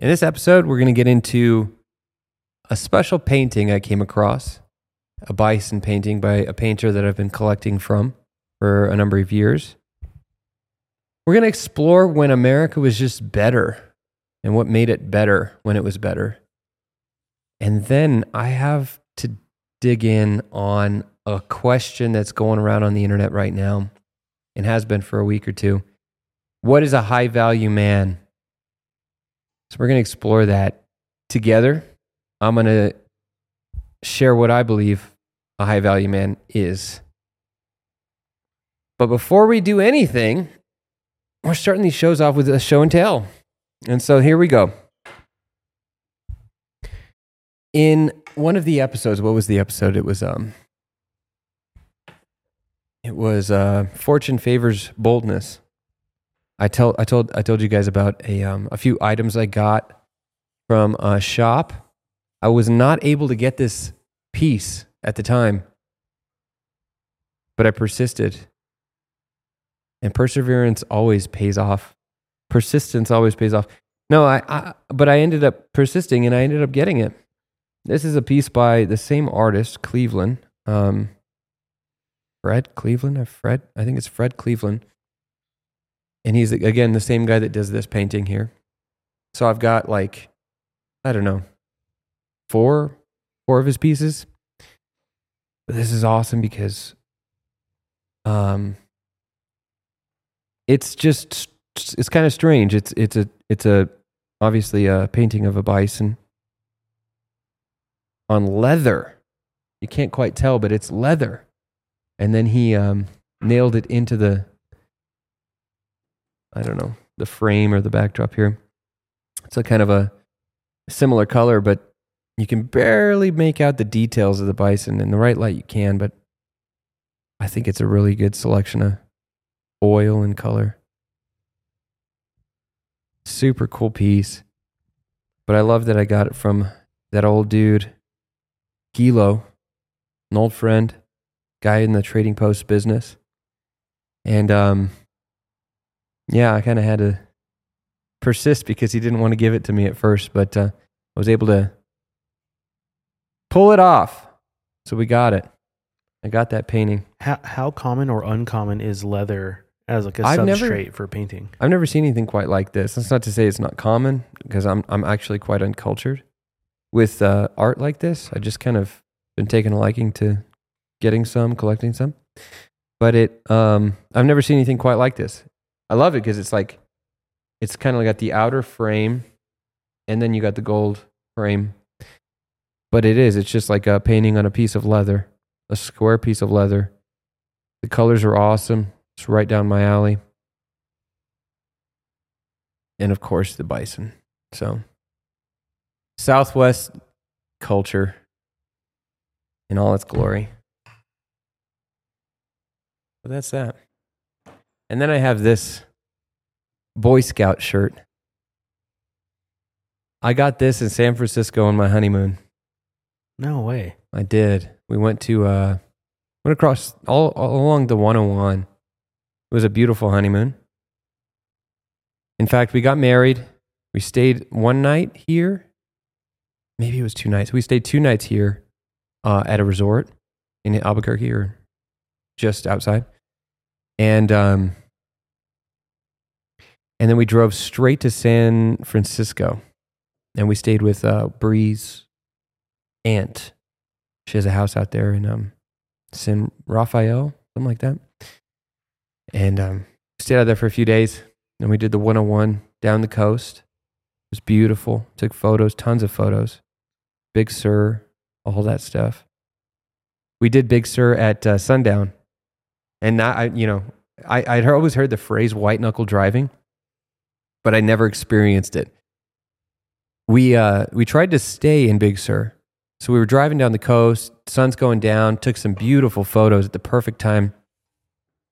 In this episode, we're going to get into a special painting I came across, a bison painting by a painter that I've been collecting from for a number of years. We're going to explore when America was just better and what made it better when it was better. And then I have to dig in on a question that's going around on the internet right now and has been for a week or two. What is a high value man? So we're going to explore that together. I'm going to share what I believe a high value man is. But before we do anything, we're starting these shows off with a show and tell. And so here we go. In one of the episodes, what was the episode? It was um it was uh Fortune favors boldness. I tell I told I told you guys about a um a few items I got from a shop. I was not able to get this piece at the time, but I persisted. And perseverance always pays off. Persistence always pays off. No, I, I but I ended up persisting and I ended up getting it. This is a piece by the same artist, Cleveland. Um, Fred Cleveland or Fred? I think it's Fred Cleveland. And he's again the same guy that does this painting here. So I've got like I don't know, four four of his pieces. But this is awesome because um it's just it's kind of strange. It's it's a it's a obviously a painting of a bison on leather. You can't quite tell, but it's leather. And then he um, nailed it into the I don't know the frame or the backdrop here. It's a kind of a similar color, but you can barely make out the details of the bison. In the right light, you can, but I think it's a really good selection of oil and color. Super cool piece. But I love that I got it from that old dude, Gilo, an old friend, guy in the trading post business. And um, yeah, I kind of had to persist because he didn't want to give it to me at first, but uh, I was able to pull it off. So we got it. I got that painting. How, how common or uncommon is leather as like a I've substrate never- for painting? I've never seen anything quite like this. That's not to say it's not common because I'm I'm actually quite uncultured with uh, art like this. I just kind of been taking a liking to getting some, collecting some. But it um I've never seen anything quite like this. I love it because it's like it's kind of got the outer frame and then you got the gold frame. But it is, it's just like a painting on a piece of leather, a square piece of leather. The colors are awesome. It's right down my alley and of course the bison. So, Southwest culture in all its glory. But that's that. And then I have this Boy Scout shirt. I got this in San Francisco on my honeymoon. No way. I did. We went to uh went across all, all along the 101. It was a beautiful honeymoon. In fact, we got married. We stayed one night here. Maybe it was two nights. We stayed two nights here uh, at a resort in Albuquerque or just outside. And um and then we drove straight to San Francisco. And we stayed with uh Bree's aunt. She has a house out there in um San Rafael, something like that. And um stayed out there for a few days. And we did the 101 down the coast. It was beautiful. Took photos, tons of photos. Big Sur, all that stuff. We did Big Sur at uh, sundown. And I, I- you know, I, I'd always heard the phrase white knuckle driving, but I never experienced it. We, uh, we tried to stay in Big Sur. So we were driving down the coast, sun's going down, took some beautiful photos at the perfect time,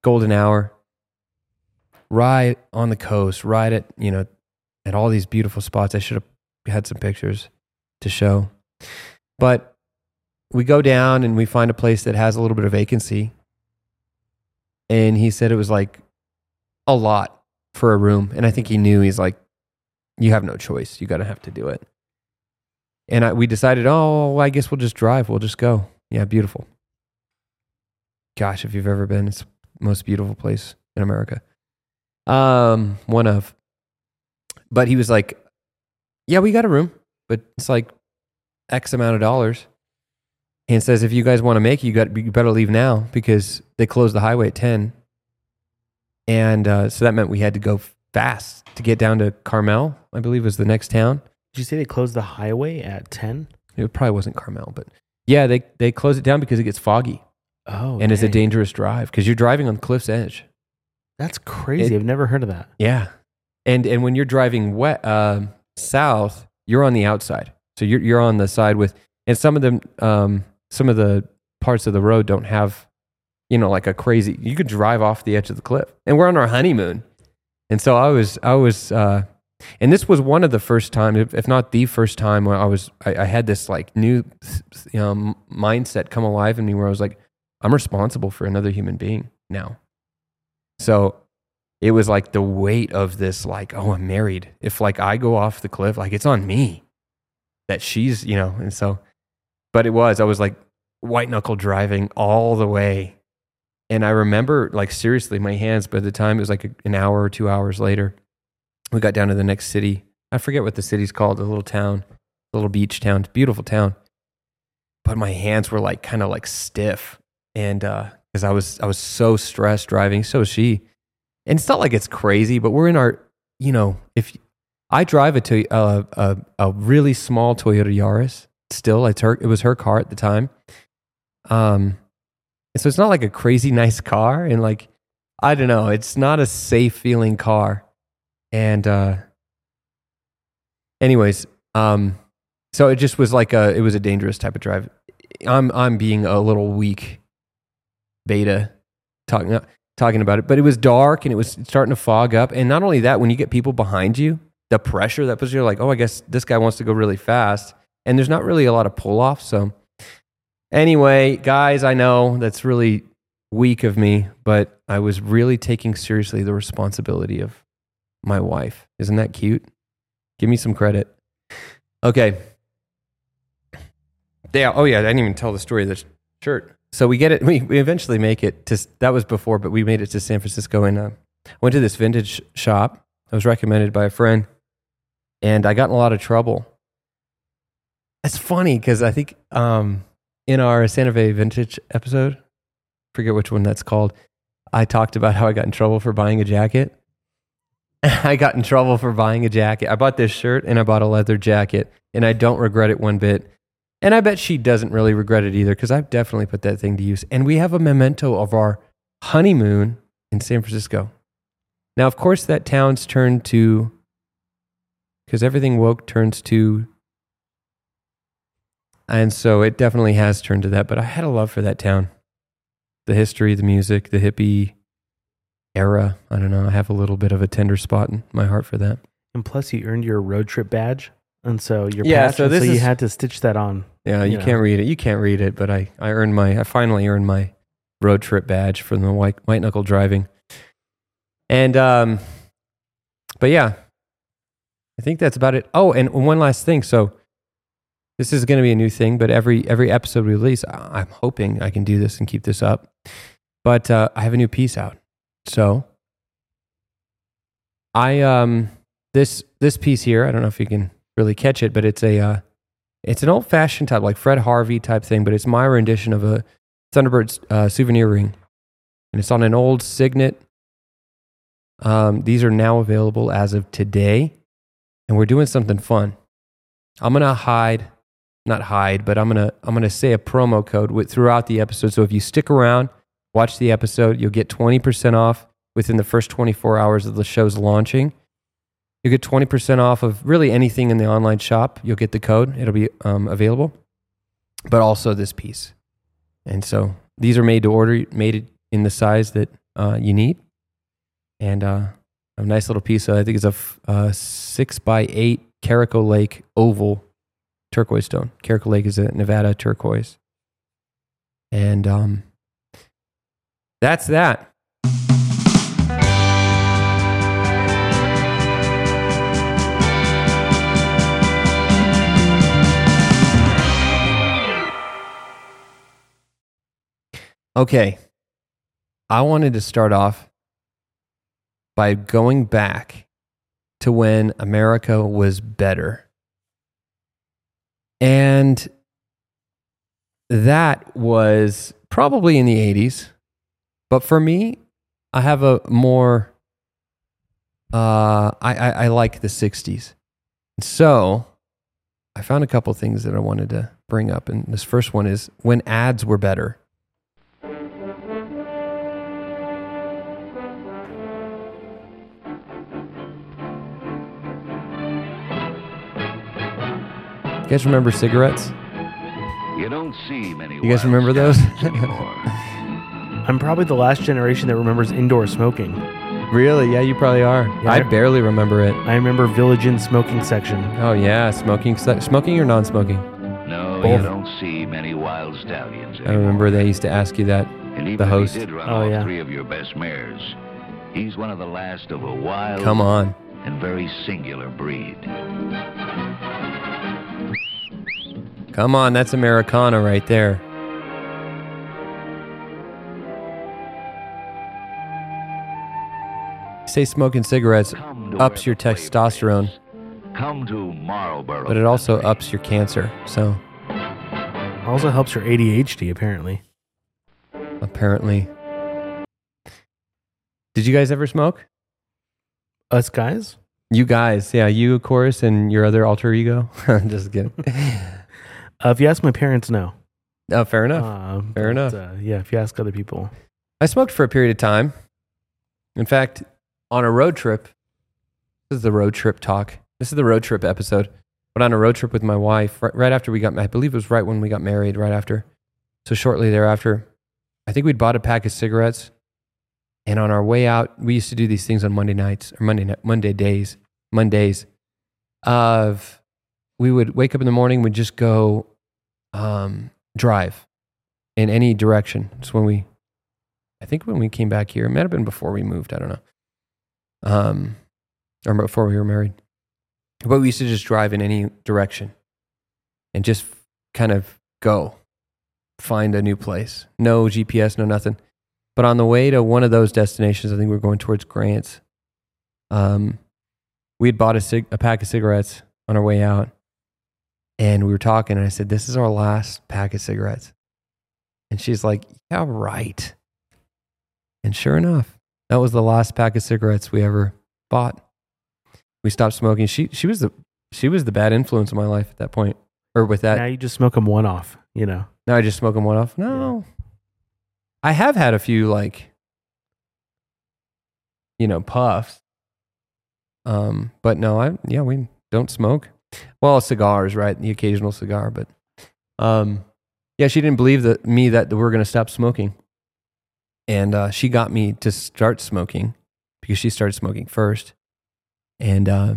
golden hour, right on the coast, right at, you know, at all these beautiful spots. I should have had some pictures to show. But we go down and we find a place that has a little bit of vacancy. And he said it was like a lot for a room. And I think he knew he's like, you have no choice. You got to have to do it. And I, we decided, oh, I guess we'll just drive. We'll just go. Yeah, beautiful. Gosh, if you've ever been, it's the most beautiful place in America. Um, one of. But he was like, yeah, we got a room, but it's like X amount of dollars. And says, if you guys want to make it, you got you better leave now because they closed the highway at ten. And uh, so that meant we had to go fast to get down to Carmel. I believe was the next town. Did you say they closed the highway at 10? It probably wasn't Carmel, but yeah, they they close it down because it gets foggy Oh, and it's a dangerous drive because you're driving on the cliff's edge. That's crazy. It- I've never heard of that. Yeah, and and when you're driving wet um south, you're on the outside, so you're you're on the side with, and some of them, um, some of the parts of the road don't have, you know, like a crazy. You could drive off the edge of the cliff, and we're on our honeymoon, and so I was I was, uh, and this was one of the first times, if, if not the first time, where I was I, I had this like new, you know, mindset come alive in me where I was like, I'm responsible for another human being now. So it was like the weight of this, like, oh, I'm married. If like I go off the cliff, like it's on me that she's, you know, and so, but it was, I was like white knuckle driving all the way. And I remember, like, seriously, my hands by the time it was like an hour or two hours later, we got down to the next city. I forget what the city's called, a little town, a little beach town, beautiful town. But my hands were like kind of like stiff. And, uh, because I was I was so stressed driving, so she. And it's not like it's crazy, but we're in our, you know, if I drive a to, uh, a a really small Toyota Yaris, still it's her it was her car at the time. Um, so it's not like a crazy nice car, and like I don't know, it's not a safe feeling car. And uh, anyways, um, so it just was like a it was a dangerous type of drive. I'm I'm being a little weak beta talking talking about it but it was dark and it was starting to fog up and not only that when you get people behind you the pressure that puts you like oh i guess this guy wants to go really fast and there's not really a lot of pull off so anyway guys i know that's really weak of me but i was really taking seriously the responsibility of my wife isn't that cute give me some credit okay yeah oh yeah i didn't even tell the story of this shirt so we get it. We, we eventually make it to. That was before, but we made it to San Francisco and uh, went to this vintage shop. I was recommended by a friend, and I got in a lot of trouble. It's funny because I think um, in our Santa Fe vintage episode, forget which one that's called, I talked about how I got in trouble for buying a jacket. I got in trouble for buying a jacket. I bought this shirt and I bought a leather jacket, and I don't regret it one bit. And I bet she doesn't really regret it either because I've definitely put that thing to use. And we have a memento of our honeymoon in San Francisco. Now, of course, that town's turned to, because everything woke turns to, and so it definitely has turned to that. But I had a love for that town the history, the music, the hippie era. I don't know. I have a little bit of a tender spot in my heart for that. And plus, you earned your road trip badge. And so you're Yeah, pastor, so this you is- had to stitch that on. Yeah, you Yeah. can't read it. You can't read it, but I, I earned my, I finally earned my road trip badge from the white, white knuckle driving. And, um, but yeah, I think that's about it. Oh, and one last thing. So this is going to be a new thing, but every, every episode we release, I'm hoping I can do this and keep this up. But, uh, I have a new piece out. So I, um, this, this piece here, I don't know if you can really catch it, but it's a, uh, it's an old fashioned type, like Fred Harvey type thing, but it's my rendition of a Thunderbird uh, souvenir ring. And it's on an old signet. Um, these are now available as of today. And we're doing something fun. I'm to hide, not hide, but I'm to I'm to say a promo code with, throughout the episode. So if you stick around, watch the episode, you'll get 20% off within the first 24 hours of the show's launching. You get 20% off of really anything in the online shop. You'll get the code, it'll be um, available, but also this piece. And so these are made to order, made in the size that uh, you need. And uh, a nice little piece. I think it's a f- uh, six by eight Carico Lake oval turquoise stone. Carico Lake is a Nevada turquoise. And um, that's that. Okay. I wanted to start off by going back to when America was better. And that was probably in the 80s. But for me, I have a more, uh, I, I, I like the 60s. So I found a couple things that I wanted to bring up. And this first one is when ads were better. Guys remember cigarettes? You don't see many. You guys remember those? I'm probably the last generation that remembers indoor smoking. really? Yeah, you probably are. Yeah. I barely remember it. I remember Village Inn smoking section. Oh yeah, smoking, smoking or non-smoking. no, Both. you don't see many wild stallions Anymore. I remember they used to ask you that. And even the if host. he did run Oh, off yeah. three of your best mares, he's one of the last of a wild Come on. and very singular breed. Come on, that's Americana right there. Say smoking cigarettes ups your testosterone. Come to Marlboro. but it also ups your cancer. So Also helps your ADHD, apparently. apparently. Did you guys ever smoke? Us guys? You guys, yeah, you, of course, and your other alter ego. Just kidding. Uh, if you ask my parents, no. Oh, fair enough. Uh, Fair enough. Uh, yeah, if you ask other people. I smoked for a period of time. In fact, on a road trip, this is the road trip talk. This is the road trip episode. But on a road trip with my wife, right, right after we got, I believe it was right when we got married, right after. So shortly thereafter, I think we'd bought a pack of cigarettes. And on our way out, we used to do these things on Monday nights or Monday, Monday days, Mondays. Of we would wake up in the morning, we'd just go um, drive in any direction. It's when we I think when we came back here, it might have been before we moved. I don't know. Um, or before we were married. But we used to just drive in any direction and just kind of go find a new place. No GPS, no nothing. But on the way to one of those destinations, I think we were going towards Grants. Um, we had bought a, cig- a pack of cigarettes on our way out. And we were talking, and I said, This is our last pack of cigarettes. And she's like, Yeah, right. And sure enough, that was the last pack of cigarettes we ever bought. We stopped smoking. She she was the she was the bad influence in my life at that point. Or with that. now you just smoke them one off, you know. Now I just smoke them one off. No. I have had a few like you know, puffs. Um, but no, I yeah, we don't smoke. Well, cigars, right? The occasional cigar, but um yeah, she didn't believe that me that we were going to stop smoking. And uh, she got me to start smoking because she started smoking first. And uh,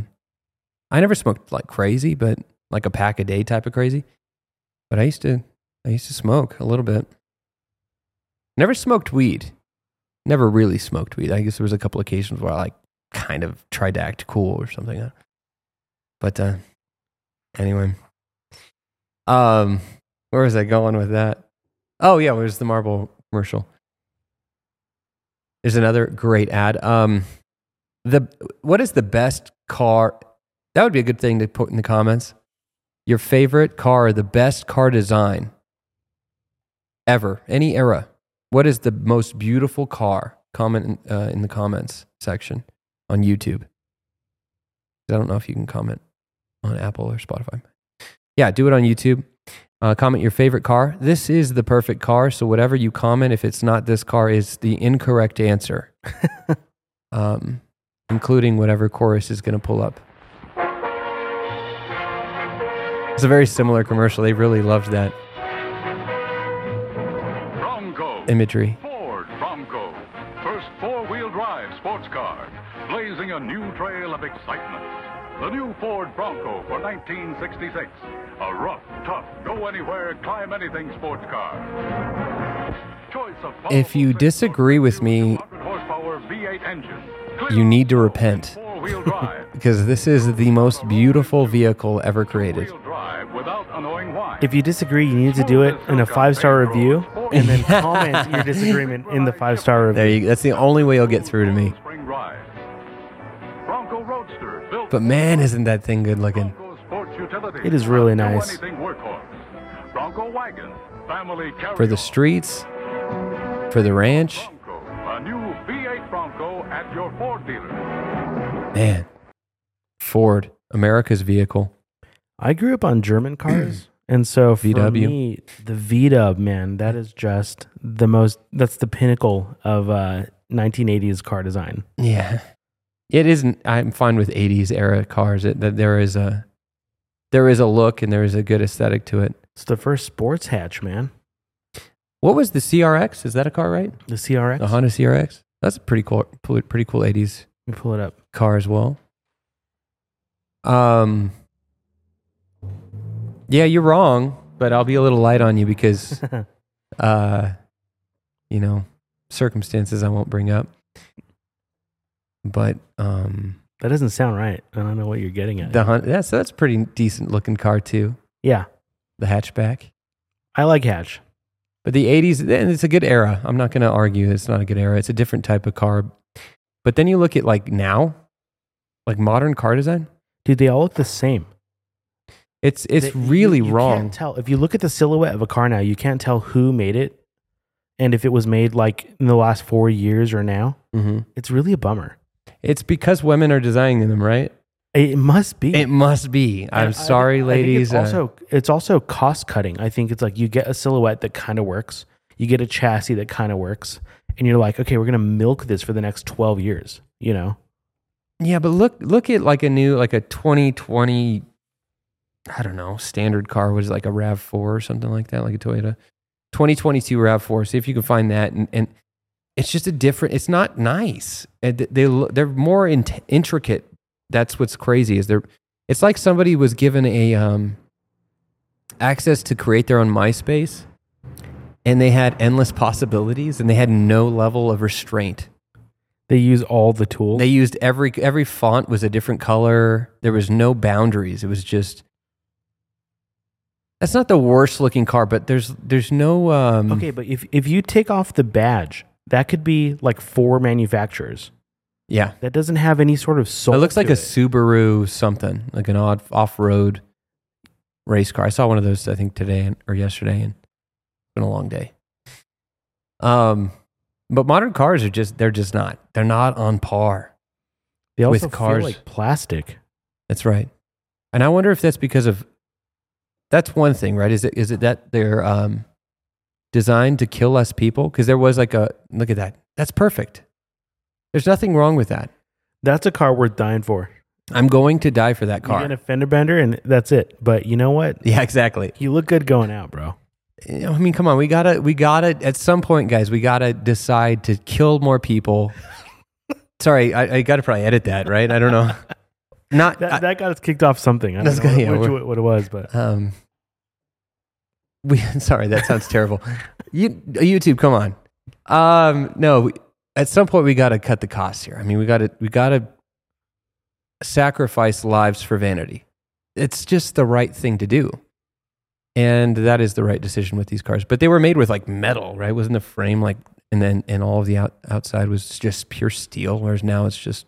I never smoked like crazy, but like a pack a day type of crazy. But I used to I used to smoke a little bit. Never smoked weed. Never really smoked weed. I guess there was a couple occasions where I like kind of tried to act cool or something. But uh, anyway, um, where was I going with that? Oh yeah, was the Marlboro commercial. There's another great ad. Um, the what is the best car? That would be a good thing to put in the comments. Your favorite car, the best car design ever, any era. What is the most beautiful car? Comment uh, in the comments section on YouTube. I don't know if you can comment on Apple or Spotify. Yeah, do it on YouTube. Uh, comment your favorite car. This is the perfect car. So whatever you comment, if it's not this car, is the incorrect answer, um, including whatever chorus is going to pull up. It's a very similar commercial. They really loved that Bronco. imagery. Ford Bronco. First four-wheel drive sports car. Blazing a new trail of excitement. The new Ford Bronco for 1966. A rough, tough, go anywhere, climb anything sports car. Choice of If you disagree with me, V8 engine. you need to repent. Because this is the most beautiful vehicle ever created. Four-wheel drive with without annoying why. If you disagree, you need to do it in a five star review and then comment your disagreement in the five star There review. you. That's the only way you'll get through to me. But man, isn't that thing good looking? Bronco Sports Utility. It is really nice. anything workhorse. Bronco Wagon. Family carry For the streets, for the ranch, Bronco. A new V8 Bronco at your Ford dealer. man. Ford, America's vehicle. I grew up on German cars. And so for VW. me, the VW, man, that is just the most, that's the pinnacle of uh, 1980s car design. Yeah, it isn't. I'm fine with '80s era cars. It, that there is a there is a look and there is a good aesthetic to it. It's the first sports hatch, man. What was the CRX? Is that a car, right? The CRX. The Honda CRX. That's a pretty cool, pretty cool '80s Let me pull it up. car as well. Um, yeah, you're wrong, but I'll be a little light on you because, uh, you know, circumstances I won't bring up. But um, That doesn't sound right. I don't know what you're getting at. the Honda, that's that's a pretty decent looking car too. yeah, The hatchback. I like hatch. But the 80s, and it's a good era. I'm not going to argue it's not a good era. It's a different type of car. But then you look at like now, like modern car design. Dude, they all look the same. It's it's They- you- really you wrong. Can't tell if you look at the silhouette of a car now, you can't tell who made it, and if it was made like in the last four years or now. hmm It's really a bummer. It's because women are designing them, right? It must be. It must be. I'm I- sorry, I think ladies. It's uh, also, it's also cost cutting. I think it's like you get a silhouette that kind of works, you get a chassis that kind of works, and you're like, okay, we're gonna milk this for the next twelve years. You know, yeah, but look look at like a new like a 2020 I don't know, standard car was like a RAV4 or something like that, like a Toyota 2022 RAV4. See if you can find that and, and it's just a different it's not nice. And They they're more in, intricate. That's what's crazy is they're it's like somebody was given a um access to create their own MySpace and they had endless possibilities and they had no level of restraint. they use all the tools. They used every every font was a different color. There was no boundaries. It was just That's not the worst looking car, but there's there's no um okay, but if if you take off the badge, that could be like four manufacturers. Yeah. That doesn't have any sort of soul. it looks like to a Subaru something, like an odd off-road race car. I saw one of those I think today or yesterday and it's been a long day. Um but modern cars are just they're just not. They're not on par. They also with cars. feel like plastic. That's right. And I wonder if that's because of that's one thing, right? Is it is it that they're um designed to kill less people? Because there was like a look at that. That's perfect. There's nothing wrong with that. That's a car worth dying for. I'm going to die for that You car. get a fender bender, and that's it. But you know what? yeah, exactly. You look good going out, bro. I mean, come on, we gotta, we gotta, at some point, guys, we gotta decide to kill more people. Sorry, I, I gotta probably edit that, right? I don't know. Not, That, I- that got us kicked off something. I don't know yeah, what, what, what it was, but um, we, sorry, that sounds terrible. You, YouTube, come on. Um, no, we, at some point, we gotta cut the costs here. I mean, we gotta, we gotta sacrifice lives for vanity. It's just the right thing to do. And that is the right decision with these cars. But they were made with like metal, right? Wasn't the frame like, and then, and all of the out, outside was just pure steel, whereas now it's just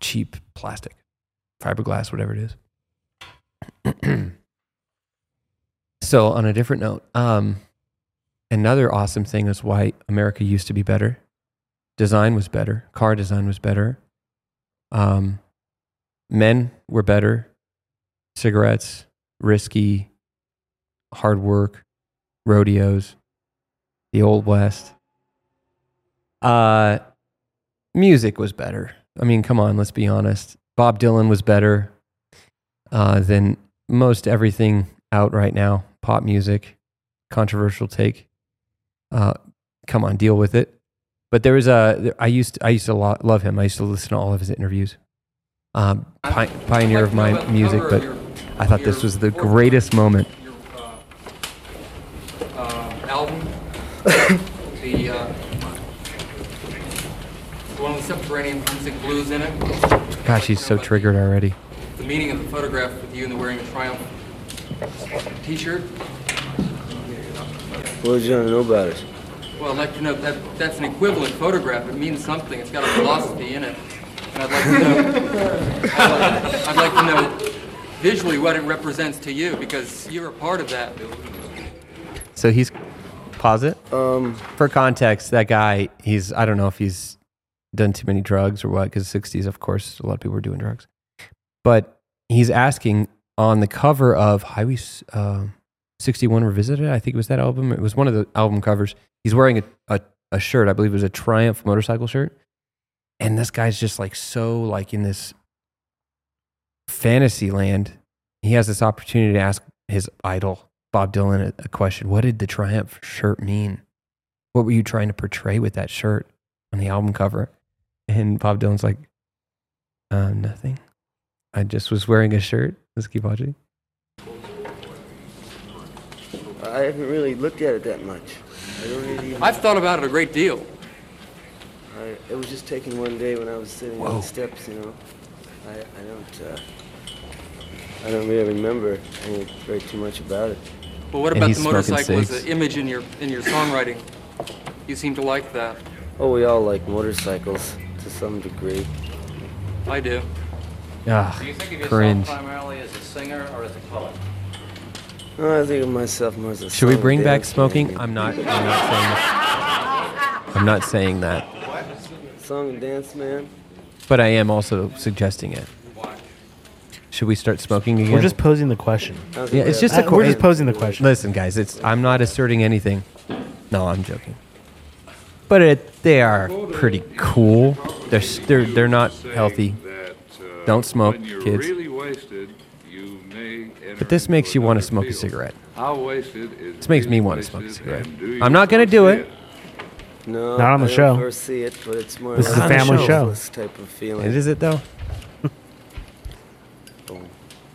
cheap plastic, fiberglass, whatever it is. so, on a different note, um, another awesome thing is why America used to be better. Design was better, car design was better. Um, men were better. Cigarettes, risky, hard work, rodeos, the old west. Uh, music was better. I mean, come on, let's be honest. Bob Dylan was better uh, than most everything out right now. Pop music, controversial take. Uh, come on, deal with it. But there was a I used I used to lo- love him. I used to listen to all of his interviews. Um, pi- pioneer of my music, but I thought this was the greatest moment. your uh, uh, album, the uh, the one with Subterranean Homesick Blues in it. Gosh, he's so triggered already. The meaning of the photograph with you and the wearing of Triumph T-shirt? What did you want to know about it? Well, I'd like to know that that's an equivalent photograph. It means something. It's got a philosophy in it, and I'd like to know. I'd like, I'd like to know visually what it represents to you because you're a part of that. So he's pause it. Um, For context, that guy, he's I don't know if he's done too many drugs or what, because 60s, of course, a lot of people were doing drugs. But he's asking on the cover of Highway uh, 61 Revisited, I think it was that album. It was one of the album covers. He's wearing a, a, a shirt, I believe it was a Triumph motorcycle shirt. And this guy's just like so like in this fantasy land. He has this opportunity to ask his idol, Bob Dylan, a, question. What did the Triumph shirt mean? What were you trying to portray with that shirt on the album cover? And Bob Dylan's like, uh, nothing. I just was wearing a shirt. Let's keep watching. I haven't really looked at it that much. I don't really. I've thought about it a great deal. I, it was just taken one day when I was sitting on the steps, you know. I, I don't. Uh, I don't really remember any very too much about it. Well, what about the smoking motorcycle as an image in your in your songwriting? You seem to like that. Oh, we all like motorcycles to some degree. I do. Ah, Do you think of yourself cringe. primarily as a singer or as a poet? No, I think of myself more as a. Should we bring back smoking? I'm not. I'm not saying that. I'm not saying that, Song and dance man. but I am also suggesting it. Should we start smoking again? We're just posing the question. I don't Yeah, it's that- just a Uh, we're just posing the question. Listen, guys, it's I'm not asserting anything. No, I'm joking. But it, they are pretty cool. They're s- they're they're not healthy. Don't smoke, when you're kids. Really wasted, you may But this makes you want to smoke a cigarette. How wasted is This makes me want to smoke a cigarette. and do you I'm not gonna do it. No, Not on the I don't show. foresee it, but it's more This like is a family show. show. This type of feeling. Is it though?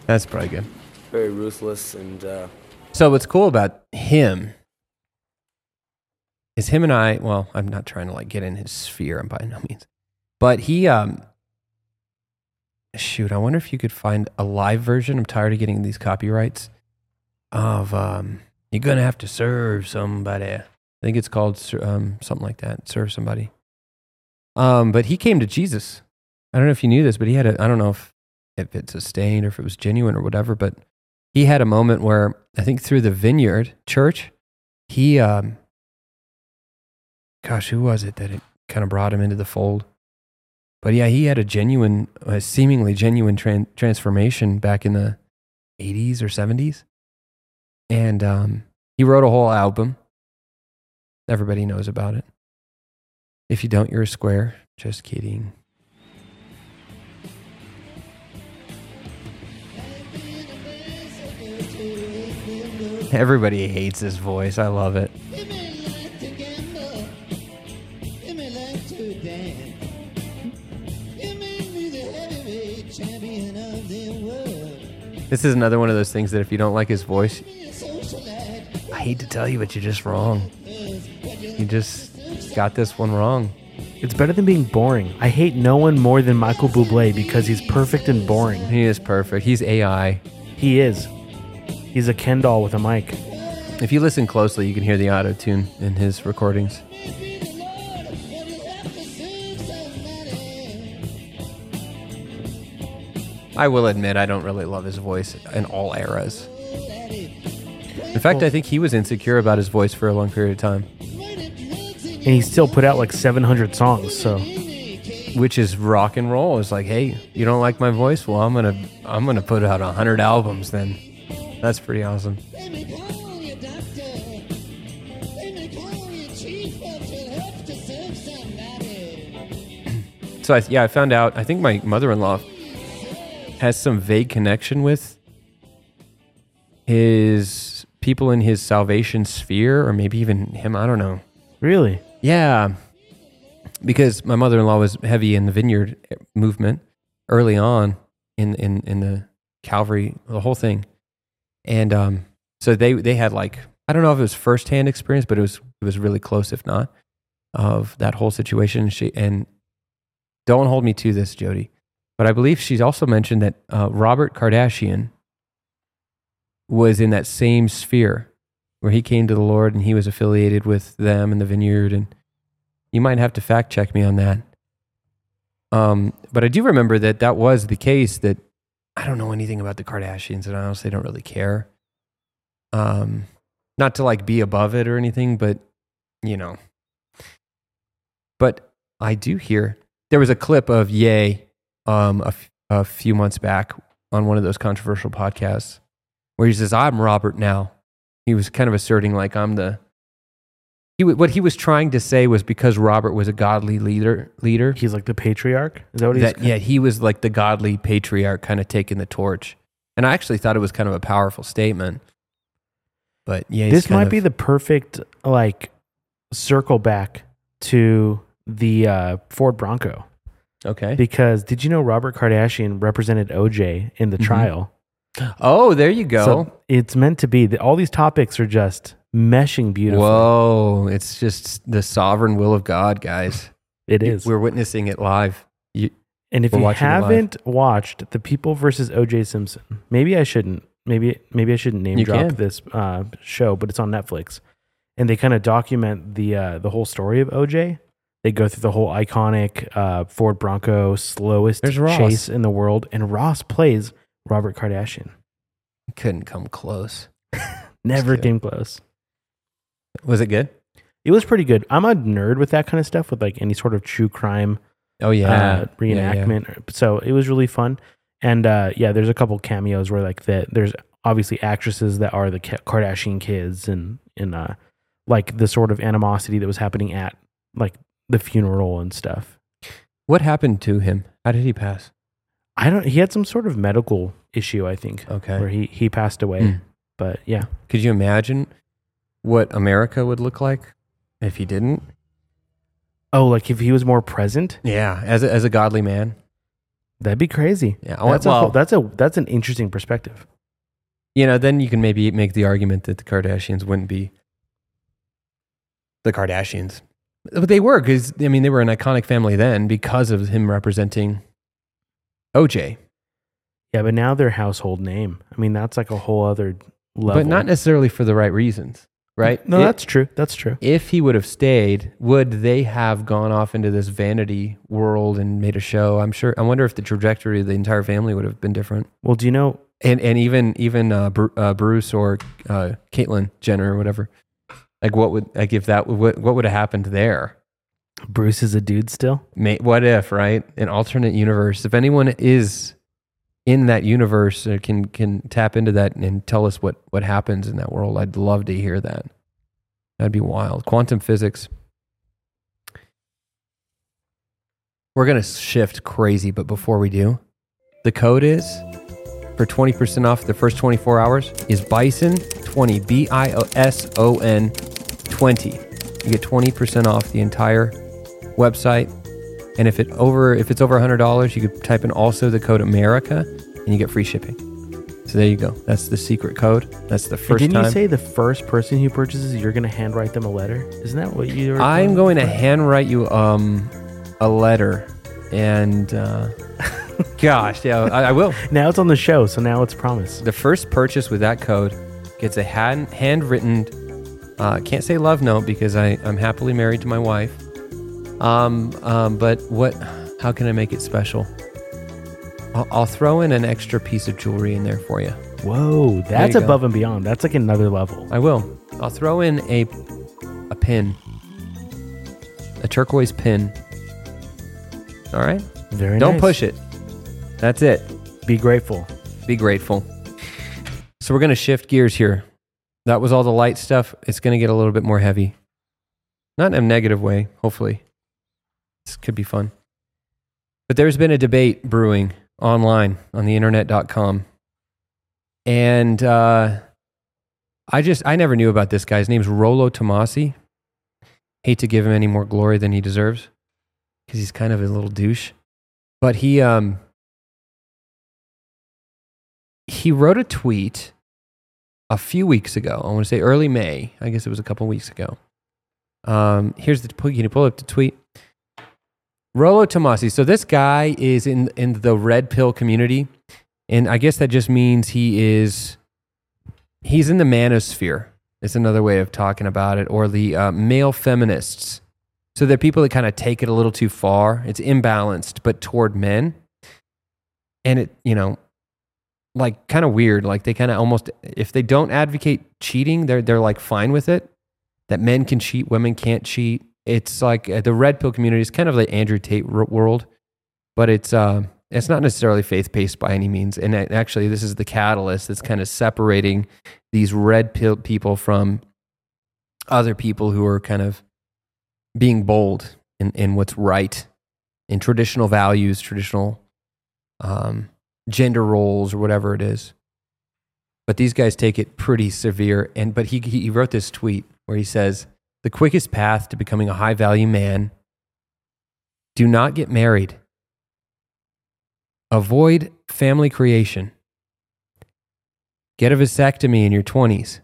That's probably good. Very ruthless and uh, So what's cool about him is him and I. Well, I'm not trying to like get in his sphere I'm by no means, but he. um Shoot, I wonder if you could find a live version. I'm tired of getting these copyrights of um you're gonna have to serve somebody. I think it's called um something like that. Serve somebody. Um, but he came to Jesus. I don't know if you knew this, but he had a. I don't know if if it sustained or if it was genuine or whatever, but he had a moment where I think through the Vineyard Church, he, um, gosh, who was it that it kind of brought him into the fold? But yeah, he had a genuine, a seemingly genuine tran- transformation back in the 80s or 70s. And um, he wrote a whole album. Everybody knows about it. If you don't, you're a square. Just kidding. Everybody hates his voice. I love it. This is another one of those things that if you don't like his voice, I hate to tell you, but you're just wrong. You just got this one wrong. It's better than being boring. I hate no one more than Michael Bublé because he's perfect and boring. He is perfect. He's AI. He is. He's a Ken doll with a mic. If you listen closely, you can hear the auto tune in his recordings. I will admit, I don't really love his voice in all eras. In fact, I think he was insecure about his voice for a long period of time, And he still put out like 700 songs, so which is rock and roll. It's like, hey, you don't like my voice? Well, I'm gonna, I'm gonna put out a hundred albums. Then, that's pretty awesome. So I, yeah, I found out. I think my mother-in-law has some vague connection with his people in his salvation sphere, or maybe even him. I don't know. really. Yeah, because my mother-in-law was heavy in the Vineyard movement early on in in in the Calvary, the whole thing, and um, so they they had like I don't know if it was firsthand experience, but it was it was really close, if not, of that whole situation. She and don't hold me to this, Jody, But I believe she's also mentioned that uh, Robert Kardashian was in that same sphere where he came to the Lord and he was affiliated with them and the vineyard. And you might have to fact check me on that. Um, but I do remember that that was the case that I don't know anything about the Kardashians and I honestly don't really care. Um, not to like be above it or anything, but you know. But I do hear there was a clip of Ye um, a, f- a few months back on one of those controversial podcasts where he says, I'm Robert now. He was kind of asserting like I'm the. He, w- what he was trying to say was because Robert was a godly leader, leader He's like the patriarch. Is that what he's? that, yeah, he was like the godly patriarch kind of taking the torch. And I actually thought it was kind of a powerful statement. But yeah, this might of- be the perfect like circle back to the uh, Ford Bronco okay. because did you know Robert Kardashian represented OJ in the Mhm. trial? Oh, there you go. So it's meant to be that all these topics are just meshing beautifully. Whoa, it's just the sovereign will of God, guys. It is. We're witnessing it live. You, and if you watching it live. haven't watched The People versus OJ Simpson, maybe I shouldn't. Maybe maybe I shouldn't name You drop can. this uh, show, but it's on Netflix, and they kind of document the uh, the whole story of OJ. They go through the whole iconic uh, Ford Bronco slowest chase in the world, and Ross plays Robert Kardashian. couldn't come close. Never came close. Was it good? It was pretty good. I'm a nerd with that kind of stuff, with like any sort of true crime Oh yeah, uh, Yeah, yeah. reenactment. So it was really fun. And uh, yeah, there's a couple cameos where like the, there's obviously actresses that are the Kardashian kids and and uh, like the sort of animosity that was happening at like the funeral and stuff. What happened to him? How did he pass? I don't. He had some sort of medical issue, I think, Okay. where he he passed away. Mm. But yeah, Could you imagine what America would look like if he didn't? oh, like if he was more present, Yeah, as a, as a godly man. that'd be crazy. Yeah. That's a well, whole- that's a that's an interesting perspective. you know, then you can maybe make the argument that the Kardashians wouldn't be the Kardashians. But they were because I mean they were an iconic family then because of him representing OJ, Yeah, but now their household name. I mean, that's like a whole other level. but not necessarily for the right reasons, right? No, It- that's true. That's true. if he would have stayed, would they have gone off into this vanity world and made a show? I'm sure. I wonder if the trajectory of the entire family would have been different. Well, do you know And and even even uh, Bru- uh, Bruce or uh, Caitlyn Jenner or whatever. Like what would like if that what what would have happened there? Bruce is a dude still? May, what if right an alternate universe? If anyone is in that universe or can can tap into that and tell us what what happens in that world, I'd love to hear that. That'd be wild. Quantum physics. We're gonna shift crazy, but before we do, the code is for 20% off the first 24 hours is Bison 20 B I O S O N 20. You get 20% off the entire website. And if it over if it's over $100, you could type in also the code America and you get free shipping. So there you go. That's the secret code. That's the 1st didn't time. you say the first person who purchases, you're going to handwrite them a letter? Isn't that what you I'm going to handwrite you um a letter and uh gosh, yeah, I, I will. Now it's on the show, so now it's promised. The first purchase with that code gets a hand handwritten. Uh, can't say love note because I I'm happily married to my wife. Um, um, but what? How can I make it special? I'll, I'll throw in an extra piece of jewelry in there for you. Whoa, that's go. above and beyond. That's like another level. I will. I'll throw in a a pin, a turquoise pin. All right. Very Don't nice. push it. That's it. Be grateful. Be grateful. So we're going to shift gears here. That was all the light stuff. It's going to get a little bit more heavy. Not in a negative way, hopefully. This could be fun. But there's been a debate brewing online on the internet.com. And uh, I just, I never knew about this guy. His name's Rollo Tomassi. Hate to give him any more glory than he deserves because he's kind of a little douche. But he, um, he wrote a tweet a few weeks ago. I want to say early May. I guess it was a couple weeks ago. Um, here's the can you pull up the tweet? Rollo Tomassi. So this guy is in in the red pill community, and I guess that just means he is he's in the manosphere. It's another way of talking about it, or the uh, male feminists. So they're people that kind of take it a little too far. It's imbalanced, but toward men, and it you know, like kind of weird. Like they kind of almost if they don't advocate cheating, they're they're like fine with it. That men can cheat, women can't cheat it's like uh, the red pill community is kind of like Andrew Tate world, but it's uh, it's not necessarily faith based by any means. And actually, this is the catalyst that's kind of separating these red pill people from other people who are kind of being bold in, in what's right, in traditional values, traditional um, gender roles, or whatever it is. But these guys take it pretty severe. And but he he wrote this tweet where he says the quickest path to becoming a high value man do not get married. Avoid family creation. Get a vasectomy in your 20s.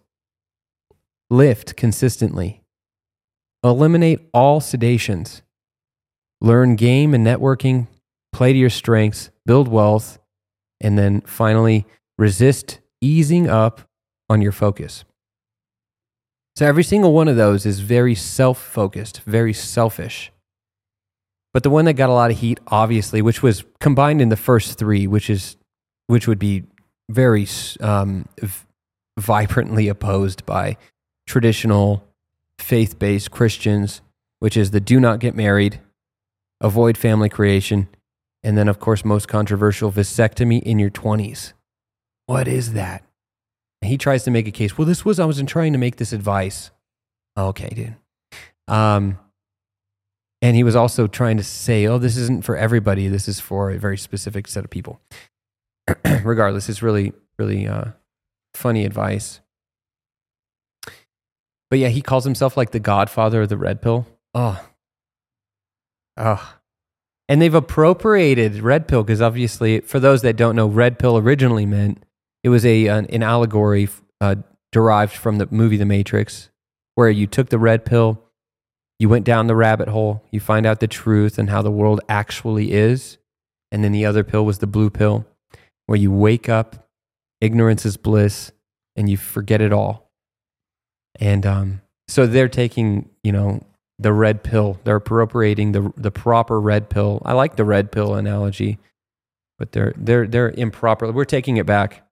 Lift consistently. Eliminate all sedations. Learn game and networking. Play to your strengths. Build wealth. And then finally, resist easing up on your focus. So every single one of those is very self focused, very selfish. But the one that got a lot of heat, obviously, which was combined in the first three, which is which would be very um, vibrantly opposed by traditional faith based Christians, which is the do not get married, avoid family creation, and then, of course, most controversial vasectomy in your 20s. What is that? he tries to make a case. Well, this was I wasn't trying to make this advice. Okay, dude. Um, and he was also trying to say, "Oh, this isn't for everybody. This is for a very specific set of people." Regardless, it's really, really uh, funny advice. But yeah, he calls himself like the Godfather of the red pill. Oh, oh, and they've appropriated red pill because obviously, for those that don't know, red pill originally meant it was a an, an allegory uh, derived from the movie The Matrix, where you took the red pill, you went down the rabbit hole, you find out the truth and how the world actually is, and then the other pill was the blue pill, where you wake up, ignorance is bliss, and you forget it all. And um, so they're taking, you know, the red pill. They're appropriating the the proper red pill. I like the red pill analogy, but they're they're they're improper. We're taking it back.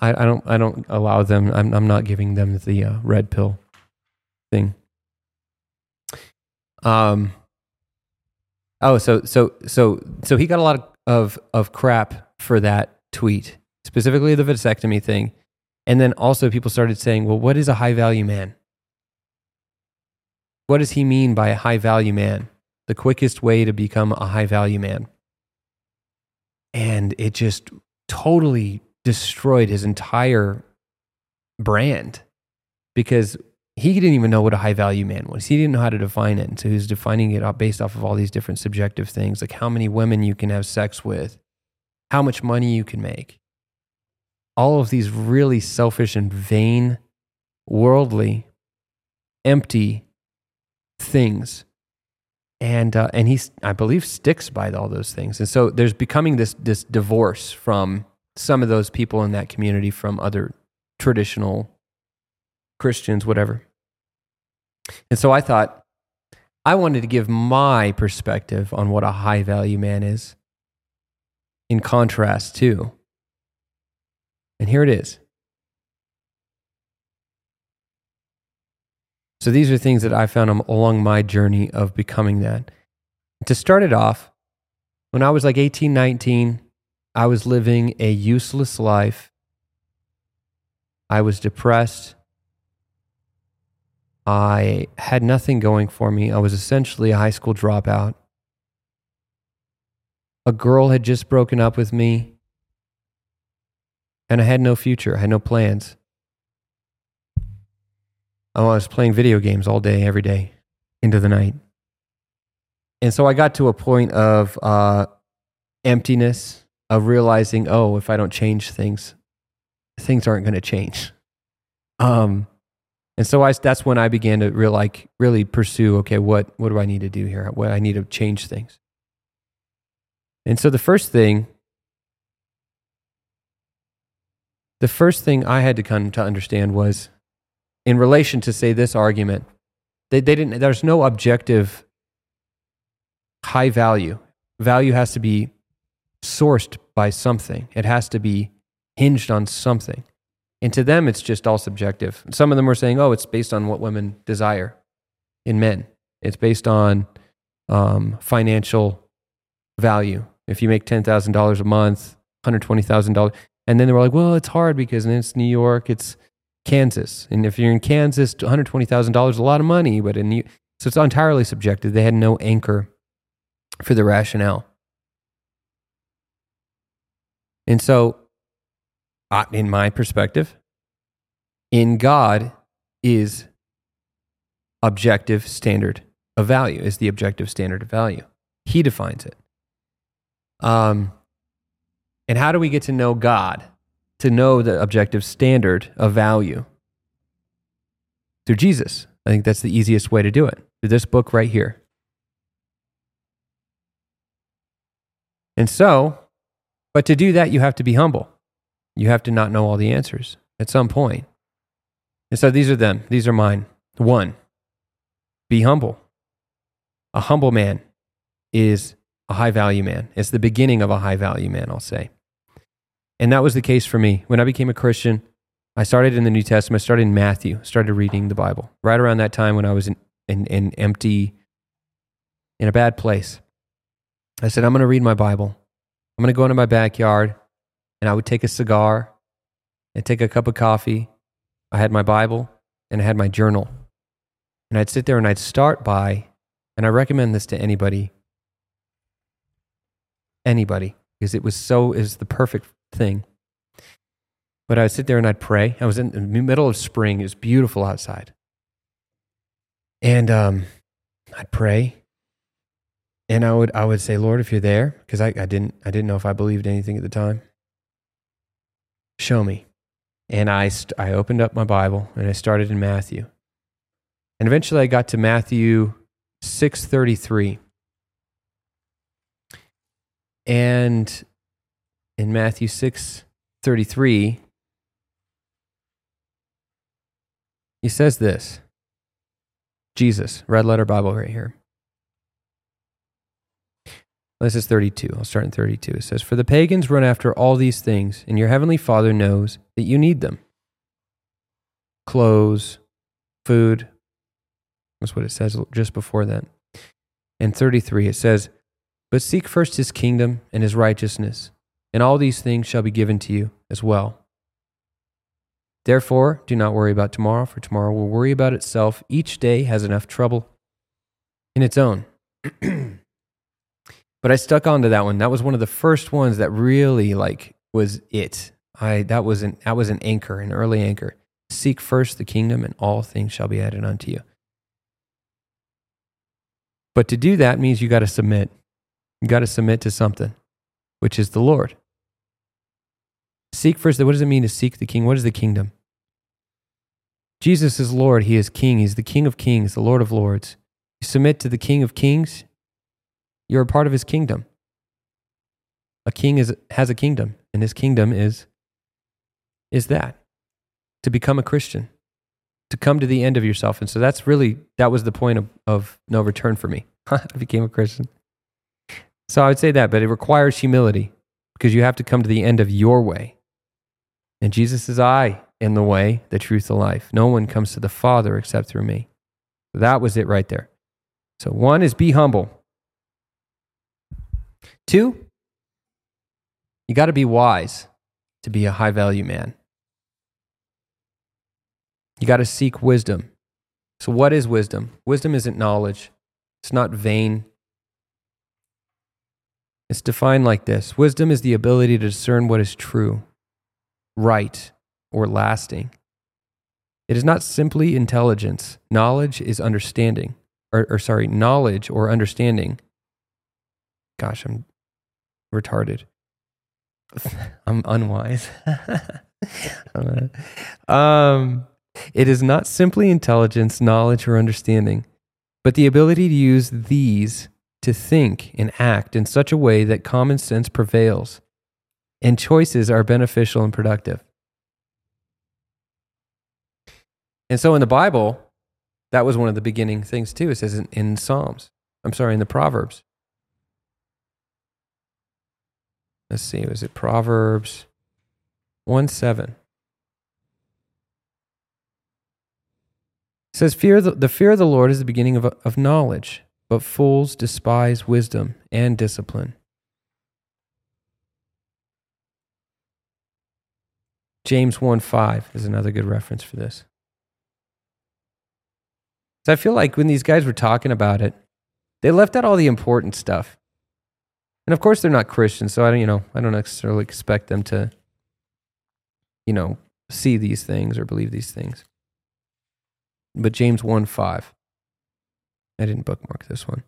I, I don't I don't allow them. I'm I'm not giving them the uh, red pill thing. Um. Oh, so so so so he got a lot of of, of crap for that tweet, specifically the vasectomy thing, and then also people started saying, "Well, what is a high value man? What does he mean by a high value man? The quickest way to become a high value man?" And it just totally destroyed his entire brand because he didn't even know what a high value man was. He didn't know how to define it. And so he was defining it based off of all these different subjective things, like how many women you can have sex with, how much money you can make. All of these really selfish and vain, worldly, empty things. And, uh, and he, I believe, sticks by all those things. And so there's becoming this, this divorce from some of those people in that community from other traditional Christians, whatever. And so I thought I wanted to give my perspective on what a high value man is in contrast to. And here it is. So these are things that I found along my journey of becoming that. To start it off, when I was like 18, 19, I was living a useless life. I was depressed. I had nothing going for me. I was essentially a high school dropout. A girl had just broken up with me, and I had no future. I had no plans. I was playing video games all day, every day, into the night. And so I got to a point of uh, emptiness of realizing, oh, if I don't change things, things aren't going to change. Um, And so I, that's when I began to real, like really pursue. Okay, what what do I need to do here? What I need to change things. And so the first thing, the first thing I had to come to understand was, in relation to say this argument, they, they didn't. There's no objective high value. Value has to be sourced by something. It has to be hinged on something. And to them, it's just all subjective. Some of them were saying, oh, it's based on what women desire in men, it's based on um, financial value. If you make $10,000 a month, $120,000. And then they were like, well, it's hard because it's New York, it's Kansas. And if you're in Kansas, $120,000 is a lot of money. But in New- so it's entirely subjective. They had no anchor for the rationale. And so, in my perspective, in God is objective standard of value, is the objective standard of value. He defines it. Um, and how do we get to know God? To know the objective standard of value? Through Jesus. I think that's the easiest way to do it. Through this book right here. And so, but to do that, you have to be humble. You have to not know all the answers at some point. And so these are them. These are mine. One, be humble. A humble man is a high value man. It's the beginning of a high value man, I'll say. And that was the case for me. When I became a Christian, I started in the New Testament. I started in Matthew, started reading the Bible. Right around that time when I was in, in, in empty, in a bad place. I said, I'm going to read my Bible. I'm going to go into my backyard and I would take a cigar and take a cup of coffee. I had my Bible and I had my journal. And I'd sit there and I'd start by, and I recommend this to anybody, anybody, because it was so, is the perfect thing. But I'd sit there and I'd pray. I was in the middle of spring. It was beautiful outside. And um, I'd pray and I would I would say, Lord, if you're there, because I, I didn't I didn't know if I believed anything at the time. Show me. And I st- I opened up my Bible and I started in Matthew. And eventually I got to Matthew 633. And in Matthew 633 he says this. Jesus, red letter Bible right here. This is 32. I'll start in 32. It says, For the pagans run after all these things, and your heavenly Father knows that you need them clothes, food. That's what it says just before that. And 33, it says, But seek first his kingdom and his righteousness, and all these things shall be given to you as well. Therefore, do not worry about tomorrow, for tomorrow will worry about itself. Each day has enough trouble in its own. but I stuck onto that one. That was one of the first ones that really like was it. I that was an that was an anchor, an early anchor. Seek first the kingdom, and all things shall be added unto you. But to do that means you got to submit. You got to submit to something, which is the Lord. Seek first. What does it mean to seek the king? What is the kingdom? Jesus is Lord. He is King. He's the King of kings, the Lord of lords. You submit to the King of kings, you're a part of his kingdom. A king is, has a kingdom, and his kingdom is, is that to become a Christian, to come to the end of yourself. And so that's really, that was the point of, of no return for me. I became a Christian. So I would say that, but it requires humility because you have to come to the end of your way. And Jesus is I in the way, the truth, the life. No one comes to the Father except through me. That was it right there. So one is be humble. Two, you got to be wise to be a high value man. You got to seek wisdom. So, what is wisdom? Wisdom isn't knowledge, it's not vain. It's defined like this Wisdom is the ability to discern what is true, right, or lasting. It is not simply intelligence. Knowledge is understanding, or, or sorry, knowledge or understanding. Gosh, I'm retarded. I'm unwise. um, It is not simply intelligence, knowledge, or understanding, but the ability to use these to think and act in such a way that common sense prevails and choices are beneficial and productive. And so in the Bible, that was one of the beginning things too. It says in, in Psalms, I'm sorry, in the Proverbs. Let's see, was it Proverbs 1 7? It says, fear the, the fear of the Lord is the beginning of, of knowledge, but fools despise wisdom and discipline. James 1 5 is another good reference for this. So I feel like when these guys were talking about it, they left out all the important stuff. And of course, they're not Christians, so I don't, you know, I don't necessarily expect them to, you know, see these things or believe these things. But James 1 5. I didn't bookmark this one.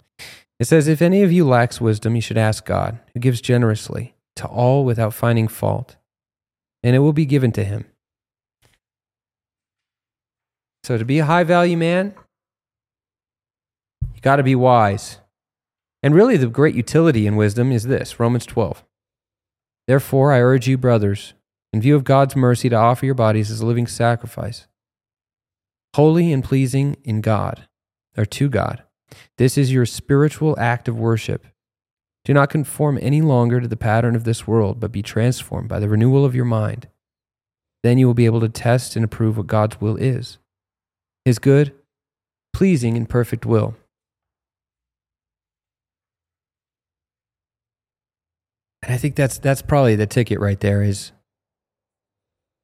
It says, If any of you lacks wisdom, you should ask God, who gives generously to all without finding fault, and it will be given to him. So, to be a high value man, you got to be wise. And really, the great utility in wisdom is this Romans 12. Therefore, I urge you, brothers, in view of God's mercy, to offer your bodies as a living sacrifice, holy and pleasing in God, or to God. This is your spiritual act of worship. Do not conform any longer to the pattern of this world, but be transformed by the renewal of your mind. Then you will be able to test and approve what God's will is His good, pleasing, and perfect will. And I think that's that's probably the ticket right there is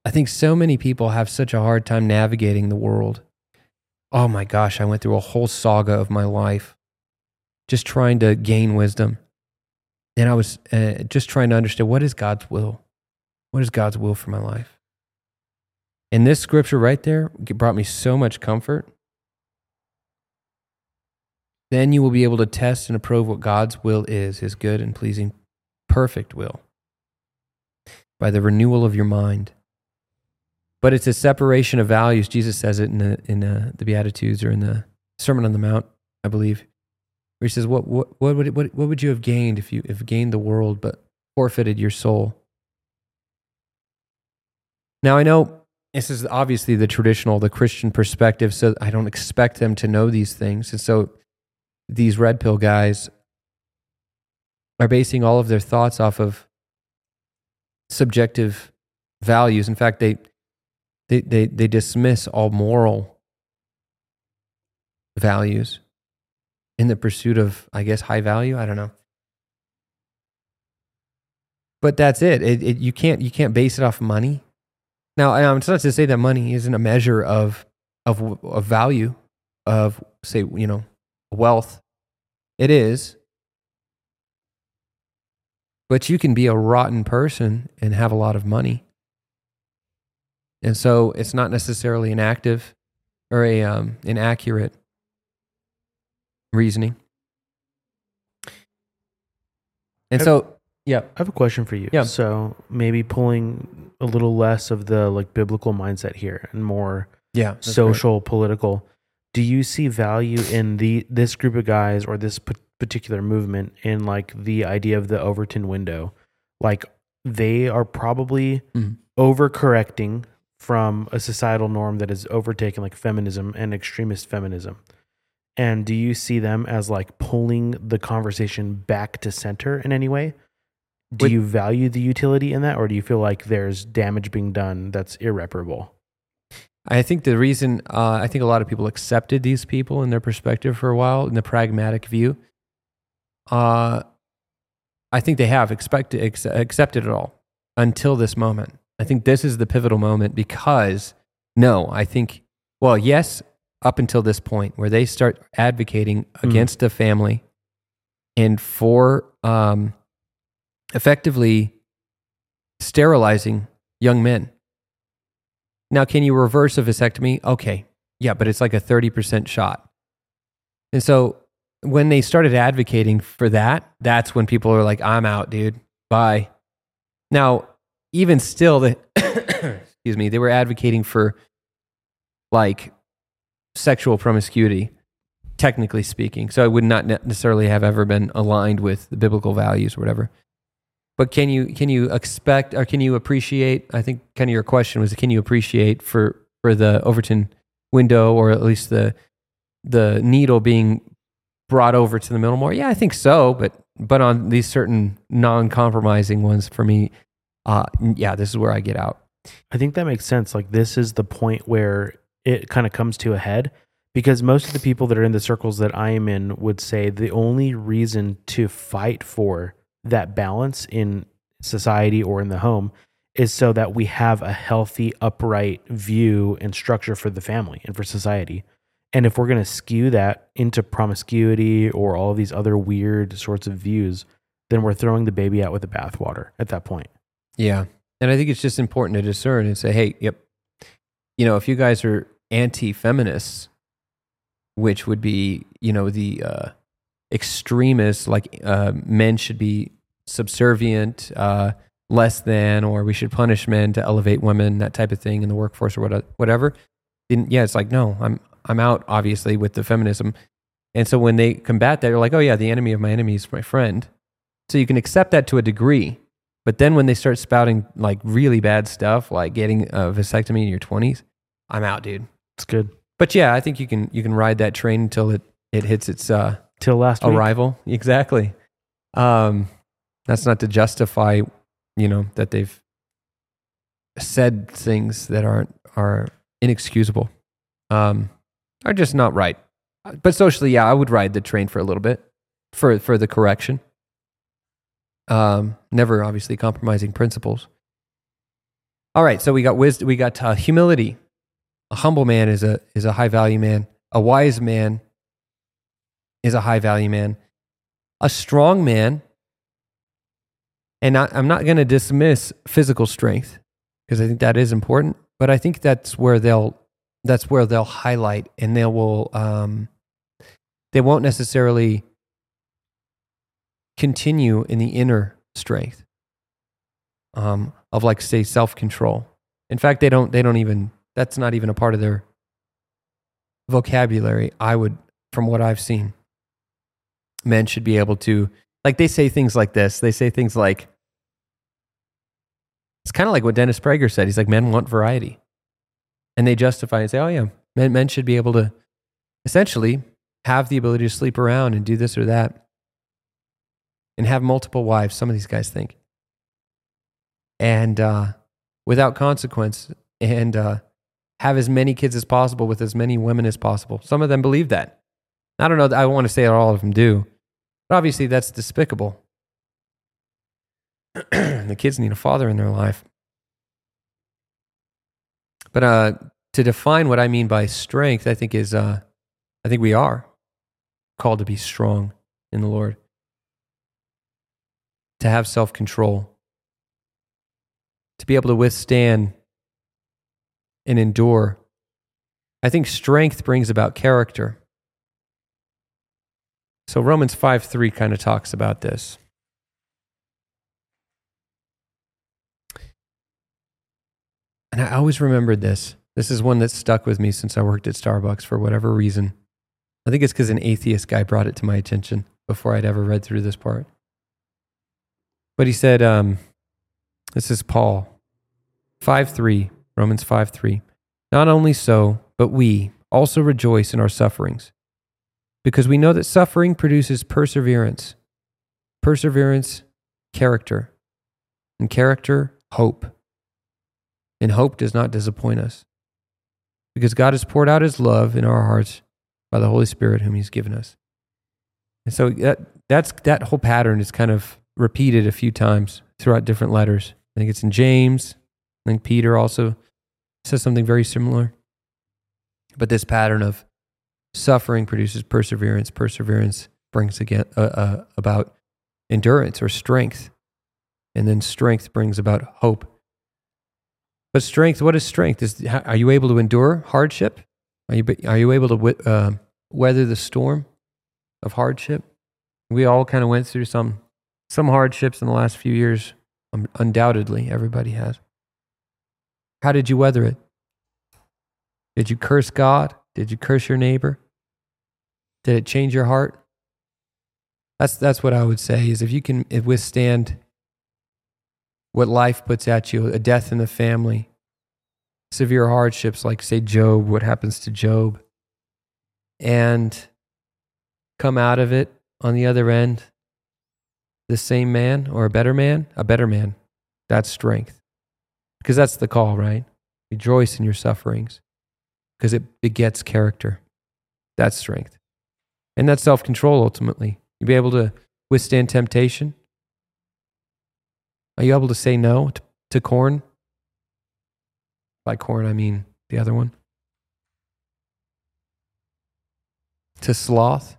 I think so many people have such a hard time navigating the world. Oh my gosh, I went through a whole saga of my life just trying to gain wisdom. And I was uh, just trying to understand what is God's will? What is God's will for my life? And this scripture right there brought me so much comfort. Then you will be able to test and approve what God's will is, his good and pleasing perfect will by the renewal of your mind. But it's a separation of values. Jesus says it in the, in the, the Beatitudes or in the Sermon on the Mount, I believe, where he says, what, what, what, would, what, what would you have gained if you if gained the world but forfeited your soul? Now, I know this is obviously the traditional, the Christian perspective, so I don't expect them to know these things. And so these red pill guys are basing all of their thoughts off of subjective values. In fact, they they they, they dismiss all moral values in the pursuit of, I guess, high value. I don't know. But that's it. It, it. You can't you can't base it off money. Now, it's not to say that money isn't a measure of of of value of say you know wealth. It is, but you can be a rotten person and have a lot of money. And so it's not necessarily an active or a um, inaccurate reasoning. And so, yeah, I have a question for you. Yeah. So maybe pulling a little less of the like biblical mindset here and more yeah, social, political. Do you see value in the this group of guys or this p- particular movement in like the idea of the Overton window? Like they are probably Mhm. overcorrecting from a societal norm that is overtaken like feminism and extremist feminism. And do you see them as like pulling the conversation back to center in any way? Do With- you value the utility in that, or do you feel like there's damage being done that's irreparable? I think the reason uh, I think a lot of people accepted these people in their perspective for a while in the pragmatic view. Uh, I think they have expected ex- accepted it all until this moment. I think this is the pivotal moment because no, I think well, yes, up until this point where they start advocating against the family and for um, effectively sterilizing young men. Now, can you reverse a vasectomy? Okay. Yeah, but it's like a 30% shot. And so when they started advocating for that, that's when people are like, I'm out, dude. Bye. Now, even still, the, excuse me, they were advocating for like sexual promiscuity, technically speaking. So it would not necessarily have ever been aligned with the biblical values or whatever. But can you can you expect or can you appreciate? I think kind of your question was, can you appreciate for for the Overton window or at least the the needle being brought over to the middle more? Yeah, I think so. But but on these certain non-compromising ones, for me, uh, yeah, this is where I get out. I think that makes sense. Like this is the point where it kind of comes to a head because most of the people that are in the circles that I am in would say the only reason to fight for that balance in society or in the home is so that we have a healthy, upright view and structure for the family and for society. And if we're going to skew that into promiscuity or all these other weird sorts of views, then we're throwing the baby out with the bathwater at that point. Yeah. And I think it's just important to discern and say, hey, yep, you know, if you guys are anti feminists, which would be, you know, the uh, extremists, like uh, men should be subservient, uh, less than, or we should punish men to elevate women, that type of thing in the workforce or whatever. Then, yeah, it's like, no, I'm, I'm out, obviously, with the feminism. And so when they combat that, they're like, oh, yeah, the enemy of my enemy is my friend. So you can accept that to a degree. But then when they start spouting like really bad stuff, like getting a vasectomy in your 20s, I'm out, dude. It's good. But yeah, I think you can you can ride that train until it it hits its uh, Till last week. arrival. Exactly. Um, that's not to justify, you know, that they've said things that aren't are inexcusable, um, are just not right. But socially, yeah, I would ride the train for a little bit for for the correction. Um, never obviously compromising principles. All right, so we got wisdom, we got uh, humility. A humble man is a is a high value man. A wise man is a high value man. A strong man, and I, I'm not going to dismiss physical strength because I think that is important, but I think that's where they'll that's where they'll highlight and they will um, they won't necessarily continue in the inner strength um, of like say self control. In fact, they don't they don't even that's not even a part of their vocabulary. I would, from what I've seen, men should be able to like they say things like this. They say things like it's kind of like what Dennis Prager said. He's like men want variety, and they justify and say, oh yeah, men men should be able to essentially have the ability to sleep around and do this or that and have multiple wives. Some of these guys think, and uh, without consequence, and uh, have as many kids as possible with as many women as possible. Some of them believe that. I don't know. I want to say all of them do, but obviously that's despicable. the kids need a father in their life. But uh, to define what I mean by strength, I think is uh, I think we are called to be strong in the Lord to have self control, to be able to withstand and endure. I think strength brings about character. So Romans 5 3 kind of talks about this. And I always remembered this. This is one that stuck with me since I worked at Starbucks for whatever reason. I think it's because an atheist guy brought it to my attention before I'd ever read through this part. But he said, um, this is Paul 5 3, Romans 5 3. Not only so, but we also rejoice in our sufferings, because we know that suffering produces perseverance, perseverance, character, and character, hope. And hope does not disappoint us, because God has poured out his love in our hearts by the Holy Spirit, whom he's given us. And so that, that's, that whole pattern is kind of repeated a few times throughout different letters. I think it's in James. I think Peter also says something very similar. But this pattern of suffering produces perseverance. Perseverance brings again uh, uh, about endurance or strength, and then strength brings about hope. But strength, what is strength? Is are you able to endure hardship? Are you are you able to uh, weather the storm of hardship? We all kind of went through some some hardships in the last few years. Um, undoubtedly, everybody has. How did you weather it? Did you curse God? Did you curse your neighbor? Did it change your heart? That's that's what I would say is if you can withstand what life puts at you, a death in the family, severe hardships like say Job, what happens to Job, and come out of it on the other end the same man or a better man, a better man. That's strength. Because that's the call, right? Rejoice in your sufferings because it begets character. That's strength. And that's self control ultimately. you'll be able to withstand temptation. Are you able to say no to, to corn? By corn, I mean the other one. To sloth?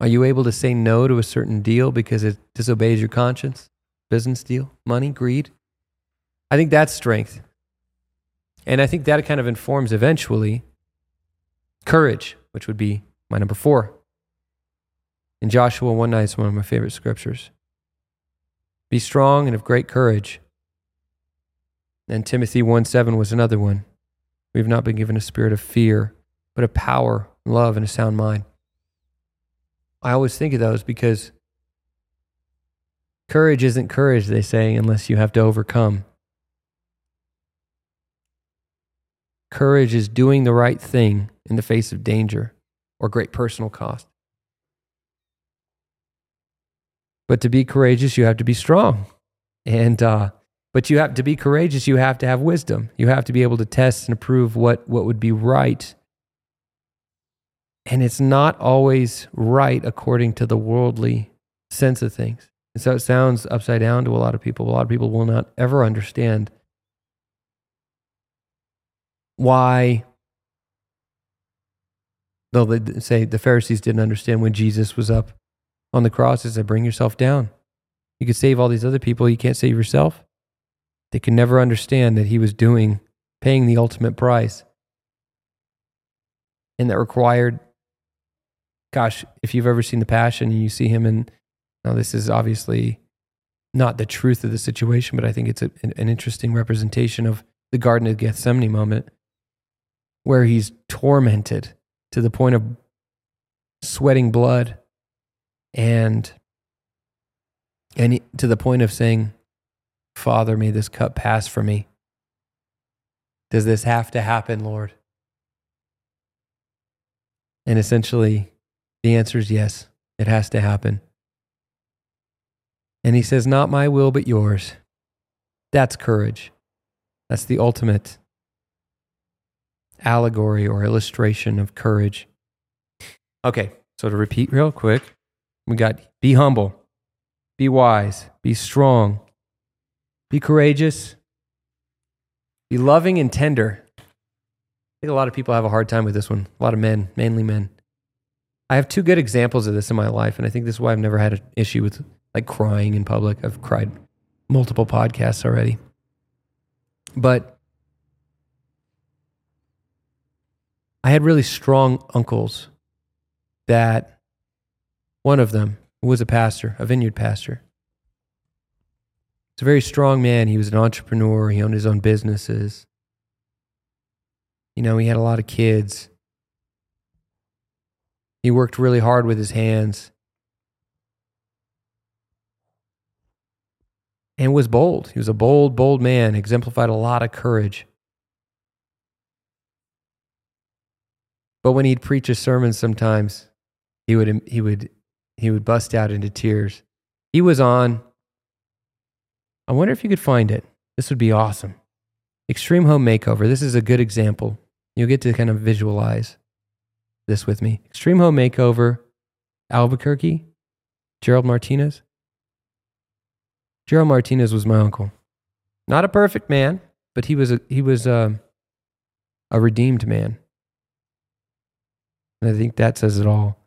Are you able to say no to a certain deal because it disobeys your conscience? Business deal, money, greed? I think that's strength. And I think that kind of informs eventually courage, which would be my number four. In Joshua 1 9 is one of my favorite scriptures. Be strong and of great courage. And Timothy 1 7 was another one. We have not been given a spirit of fear, but of power, love, and a sound mind. I always think of those because courage isn't courage, they say, unless you have to overcome. Courage is doing the right thing in the face of danger or great personal cost. But to be courageous, you have to be strong. And, uh, but you have to be courageous, you have to have wisdom. You have to be able to test and approve what, what would be right and it's not always right according to the worldly sense of things. And so it sounds upside down to a lot of people. A lot of people will not ever understand why, though they say the Pharisees didn't understand when Jesus was up on the cross, is said, bring yourself down. You could save all these other people, you can't save yourself. They can never understand that he was doing, paying the ultimate price. And that required gosh, if you've ever seen The Passion and you see him in, now this is obviously not the truth of the situation, but I think it's a, an interesting representation of the Garden of Gethsemane moment where he's tormented to the point of sweating blood and and to the point of saying father may this cup pass from me does this have to happen lord and essentially the answer is yes, it has to happen. And he says, Not my will, but yours. That's courage. That's the ultimate allegory or illustration of courage. Okay, so to repeat real quick, we got be humble, be wise, be strong, be courageous, be loving and tender. I think a lot of people have a hard time with this one. A lot of men, mainly men. I have two good examples of this in my life, and I think this is why I've never had an issue with like crying in public. I've cried multiple podcasts already. But I had really strong uncles that one of them was a pastor, a vineyard pastor. He's a very strong man. He was an entrepreneur. He owned his own businesses. You know, he had a lot of kids. He worked really hard with his hands and was bold. He was a bold, bold man, exemplified a lot of courage. But when he'd preach a sermon sometimes, he would he would he would bust out into tears. He was on I wonder if you could find it. This would be awesome. Extreme Home Makeover. This is a good example. You'll get to kind of visualize this with me. Extreme Home Makeover, Albuquerque, Gerald Martinez. Gerald Martinez was my uncle. Not a perfect man, but he was a, he was a, um, a redeemed man. And I think that says it all.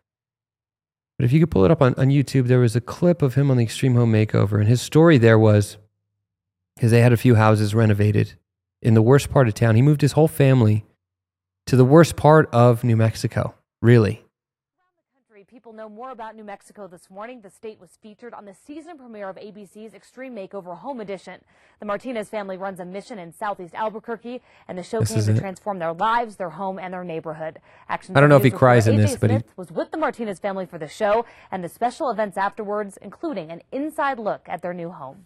But if you could pull it up on, on YouTube, there was a clip of him on the Extreme Home Makeover. And his story there was because they had a few houses renovated in the worst part of town. He moved his whole family to the worst part of New Mexico, really. Know more about New Mexico this morning. The state was featured on the season premiere of ABC's Extreme Makeover Home Edition. The Martinez family runs a mission in southeast Albuquerque, and the show This came to it. transform their lives, their home, and their neighborhood. Action I don't know if he cries in this, but he- was with the Martinez family for the show and the special events afterwards, including an inside look at their new home.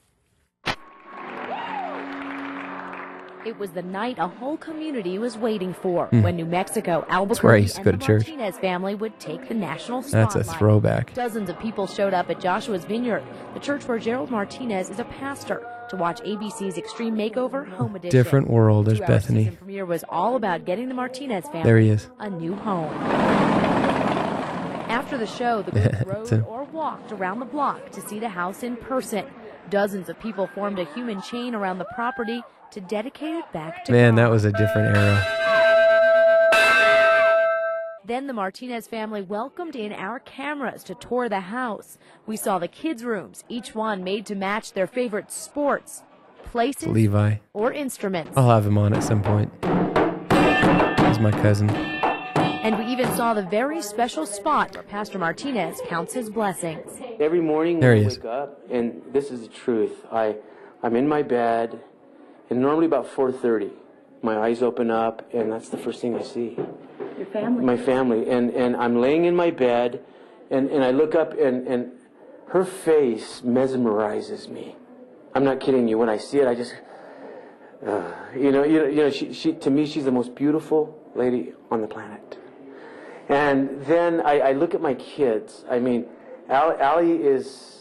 It was the night a whole community was waiting for Hmm. when New Mexico, Albuquerque, to and the church. Martinez family would take the national spotlight. That's a throwback. Dozens of people showed up at Joshua's Vineyard, the church where Gerald Martinez is a pastor, to watch ABC's Extreme Makeover Home Edition. Different world. There's Bethany. season premiere was all about getting the Martinez family There he is. a new home. After the show, the group rode a- or walked around the block to see the house in person. Dozens of people formed a human chain around the property to dedicate it back to Man, that was a different era. Then the Martinez family welcomed in our cameras to tour the house. We saw the kids' rooms, each one made to match their favorite sports, places, Levi. or instruments. I'll have him on at some point. He's my cousin. And we even saw the very special spot where Pastor Martinez counts his blessings. Every morning There when he I is. wake up, and this is the truth. I, I'm in my bed, and normally about 4:30, my eyes open up, and that's the first thing I see. Your family. My family, and and I'm laying in my bed, and and I look up, and and her face mesmerizes me. I'm not kidding you. When I see it, I just, uh, you know, you know, you know, she, she to me, she's the most beautiful lady on the planet. And then I, I look at my kids. I mean, Al- Allie is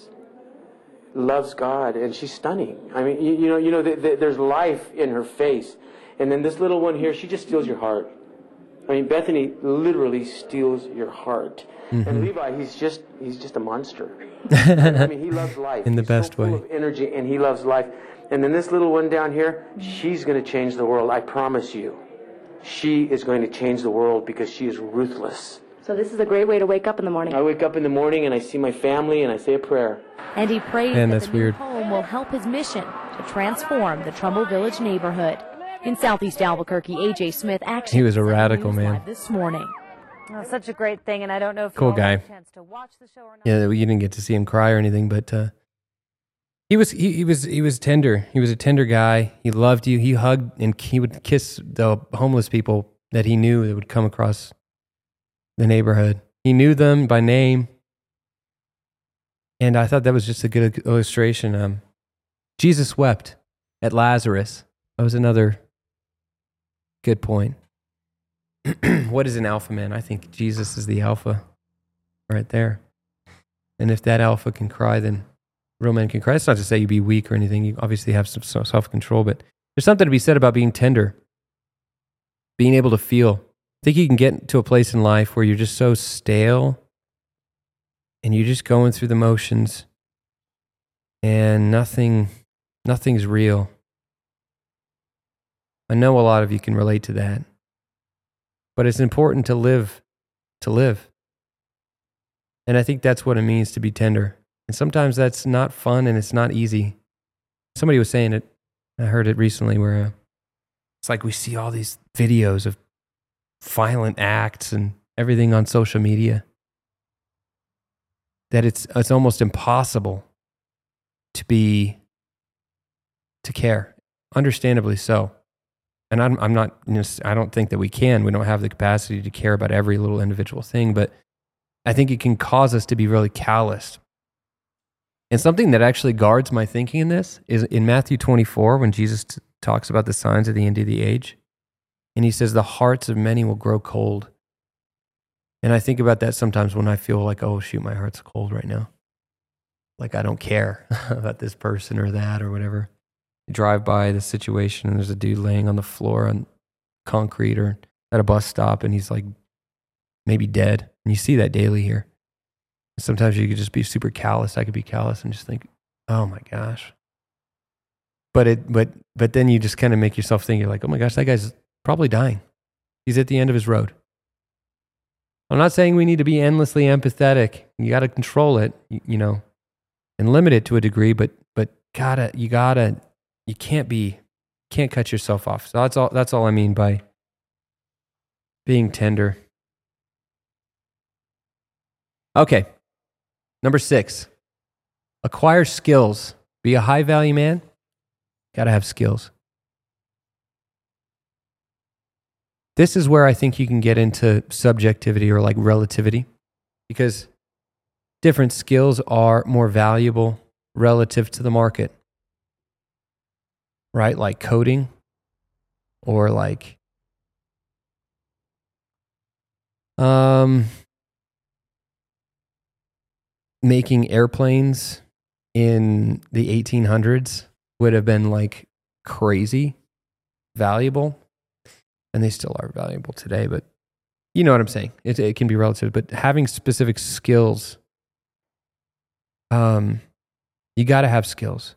loves God, and she's stunning. I mean, you, you know, you know, th- th- there's life in her face. And then this little one here, she just steals your heart. I mean, Bethany literally steals your heart. Mm-hmm. And Levi, he's just he's just a monster. I mean, he loves life In the He's so best full way. of energy, and he loves life. And then this little one down here, she's going to change the world. I promise you. She is going to change the world because she is ruthless. So this is a great way to wake up in the morning. I wake up in the morning and I see my family and I say a prayer. And he prays Man, that that's the new weird. home will help his mission to transform the Trumbull Village neighborhood. In southeast Albuquerque, AJ Smith Action. He was a radical, man. This morning. Oh, such a great thing, and I don't know if Cool you had guy. a chance to watch the show or not. Yeah, you didn't get to see him cry or anything, but uh, he was he, he was he was tender. He was a tender guy. He loved you. He hugged and he would kiss the homeless people that he knew that would come across the neighborhood. He knew them by name, and I thought that was just a good illustration. Um, Jesus wept at Lazarus. That was another good point. what is an alpha man? I think Jesus is the alpha right there. And if that alpha can cry, then real men can cry. That's not to say you'd be weak or anything. You obviously have some self control, but there's something to be said about being tender, being able to feel. Think you can get to a place in life where you're just so stale and you're just going through the motions and nothing nothing's real. I know a lot of you can relate to that. But it's important to live to live. And I think that's what it means to be tender. And sometimes that's not fun and it's not easy. Somebody was saying it. I heard it recently where uh, it's like we see all these videos of violent acts and everything on social media that it's it's almost impossible to be to care. Understandably so. And I'm I'm not you know, I don't think that we can. We don't have the capacity to care about every little individual thing, but I think it can cause us to be really calloused. And something that actually guards my thinking in this is in Matthew 24 when Jesus t- talks about the signs of the end of the age. And he says the hearts of many will grow cold. And I think about that sometimes when I feel like, oh, shoot, my heart's cold right now. Like I don't care about this person or that or whatever. You drive by the situation and there's a dude laying on the floor on concrete or at a bus stop and he's like maybe dead. And you see that daily here. Sometimes you could just be super callous. I could be callous and just think, oh my gosh. But it but but then you just kind of make yourself think you're like, oh my gosh, that guy's probably dying. He's at the end of his road. I'm not saying we need to be endlessly empathetic. You got to control it, you, know, and limit it to a degree. But but gotta you gotta you can't be can't cut yourself off. So that's all that's all I mean by being tender. Okay. Number six, acquire skills. Be a high value man. Got to have skills. This is where I think you can get into subjectivity or like relativity because different skills are more valuable relative to the market. Right? Like coding or like um making airplanes in the 1800s would have been like crazy valuable and they still are valuable today but you know what i'm saying it, it can be relative but having specific skills um you got to have skills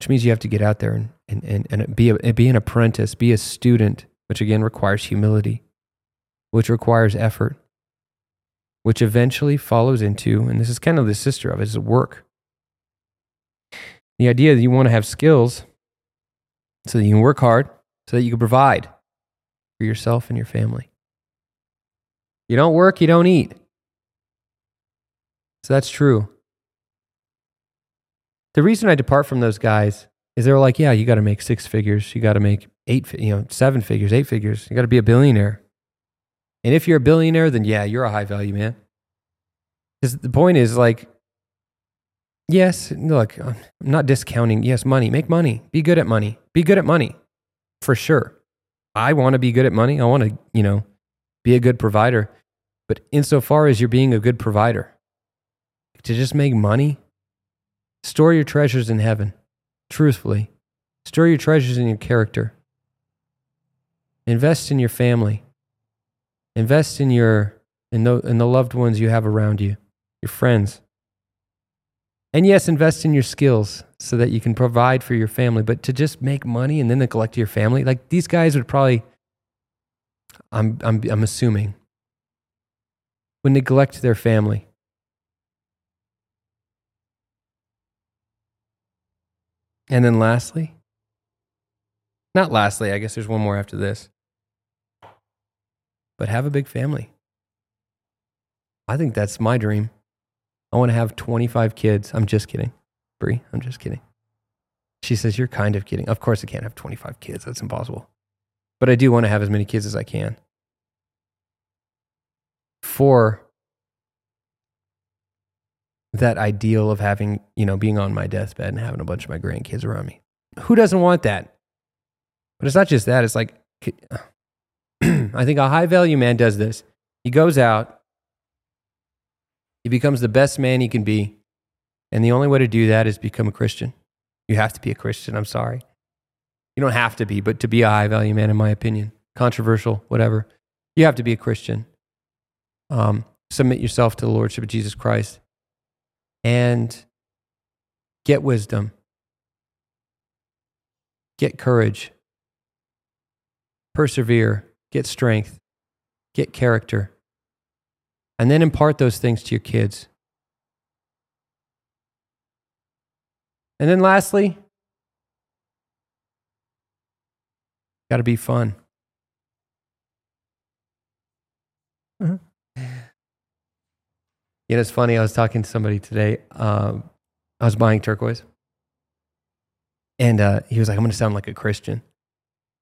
which means you have to get out there and, and, and, and be, a, be an apprentice be a student which again requires humility which requires effort which eventually follows into, and this is kind of the sister of it, is work. The idea that you want to have skills so that you can work hard, so that you can provide for yourself and your family. You don't work, you don't eat. So that's true. The reason I depart from those guys is they're like, yeah, you got to make six figures, you got to make eight, you know, seven figures, eight figures, you got to be a billionaire. And if you're a billionaire, then yeah, you're a high value man. Because the point is like, yes, look, I'm not discounting. Yes, money, make money, be good at money, be good at money for sure. I want to be good at money. I want to, you know, be a good provider. But insofar as you're being a good provider, to just make money, store your treasures in heaven, truthfully. Store your treasures in your character. Invest in your family. Invest in your in the, in the loved ones you have around you, your friends. And yes, invest in your skills so that you can provide for your family. But to just make money and then neglect your family, like these guys would probably, I'm, I'm, I'm assuming, would neglect their family. And then lastly, not lastly, I guess there's one more after this, but have a big family. I think that's my dream. I want to have 25 kids. I'm just kidding. Brie, I'm just kidding. She says, You're kind of kidding. Of course, I can't have 25 kids. That's impossible. But I do want to have as many kids as I can. For that ideal of having, you know, being on my deathbed and having a bunch of my grandkids around me. Who doesn't want that? But it's not just that. It's like, I think a high value man does this. He goes out, he becomes the best man he can be. And the only way to do that is become a Christian. You have to be a Christian. I'm sorry. You don't have to be, but to be a high value man, in my opinion, controversial, whatever, you have to be a Christian. Um, submit yourself to the Lordship of Jesus Christ and get wisdom, get courage, persevere, get strength, get character, and then impart those things to your kids. And then lastly, got to be fun. Uh-huh. You know, it's funny. I was talking to somebody today. Um, I was buying turquoise. And uh, he was like, I'm going to sound like a Christian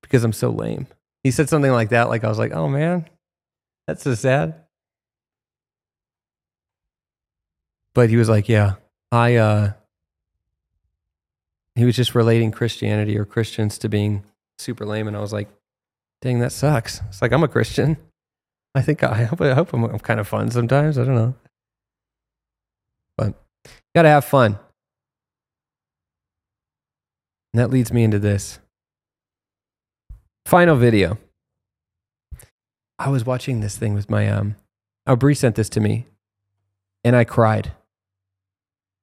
because I'm so lame. He said something like that. Like, I was like, oh man, that's so sad. But he was like, yeah, I, uh, he was just relating Christianity or Christians to being super lame. And I was like, dang, that sucks. It's like, I'm a Christian. I think I hope, I hope I'm, I'm kind of fun sometimes. I don't know. But got to have fun. And that leads me into this final video. I was watching this thing with my um oh Bree sent this to me and I cried.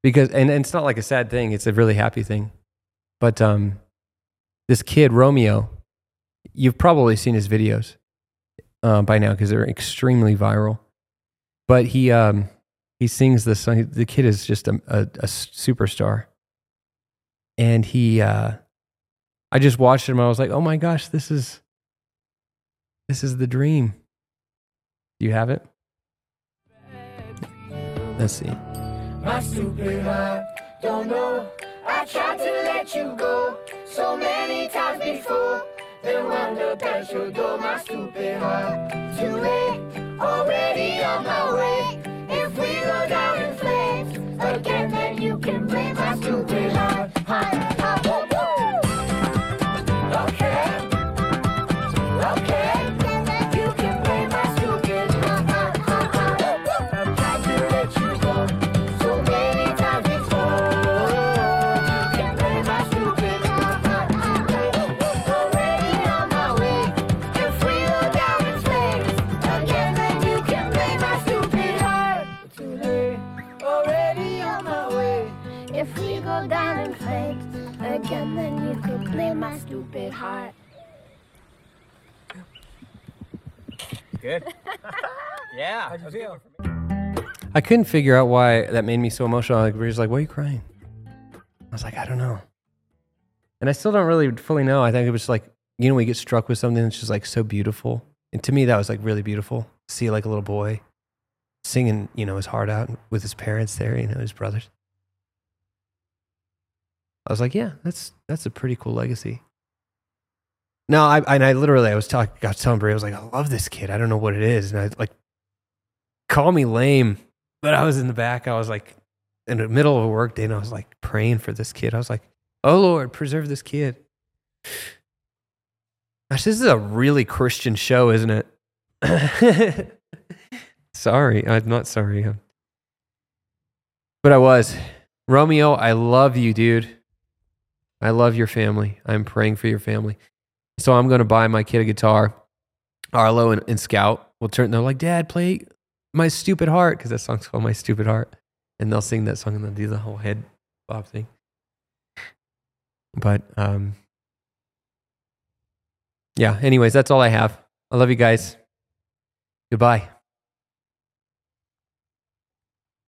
Because and, and it's not like a sad thing, it's a really happy thing. But um this kid, Romeo, you've probably seen his videos uh, by now because they're extremely viral. But he um he sings this song. The kid is just a, a, a superstar. And he, uh, I just watched him. I was like, oh my gosh, this is, this is the dream. Do you have it? Let's see. My stupid heart, don't know. I tried to let you go so many times before. Then wound up at your door, my stupid heart. Too late, already on my way. If we go down in flames again, then you can blame my stupid heart. heart, Good. yeah. How'd you feel? I couldn't figure out why that made me so emotional. Like, Bree's like, why are you crying? I was like, I don't know. And I still don't really fully know. I think it was like, you know, we get struck with something that's just like so beautiful. And to me, that was like really beautiful. See like a little boy singing, you know, his heart out with his parents there, you know, his brothers. I was like, yeah, that's that's a pretty cool legacy. No, I and I literally I was talking, I was telling Brie, I was like, I love this kid. I don't know what it is, and I like call me lame, but I was in the back. I was like in the middle of a work day, and I was like praying for this kid. I was like, Oh Lord, preserve this kid. Gosh, this is a really Christian show, isn't it? sorry, I'm not sorry. Um, but I was. Romeo, I love you, dude. I love your family. I'm praying for your family. So I'm going to buy my kid a guitar. Arlo and, and Scout will turn. They're like, Dad, play my stupid heart because that song's called My Stupid Heart, and they'll sing that song and they'll do the whole head bob thing. But um, yeah. Anyways, that's all I have. I love you guys. Goodbye.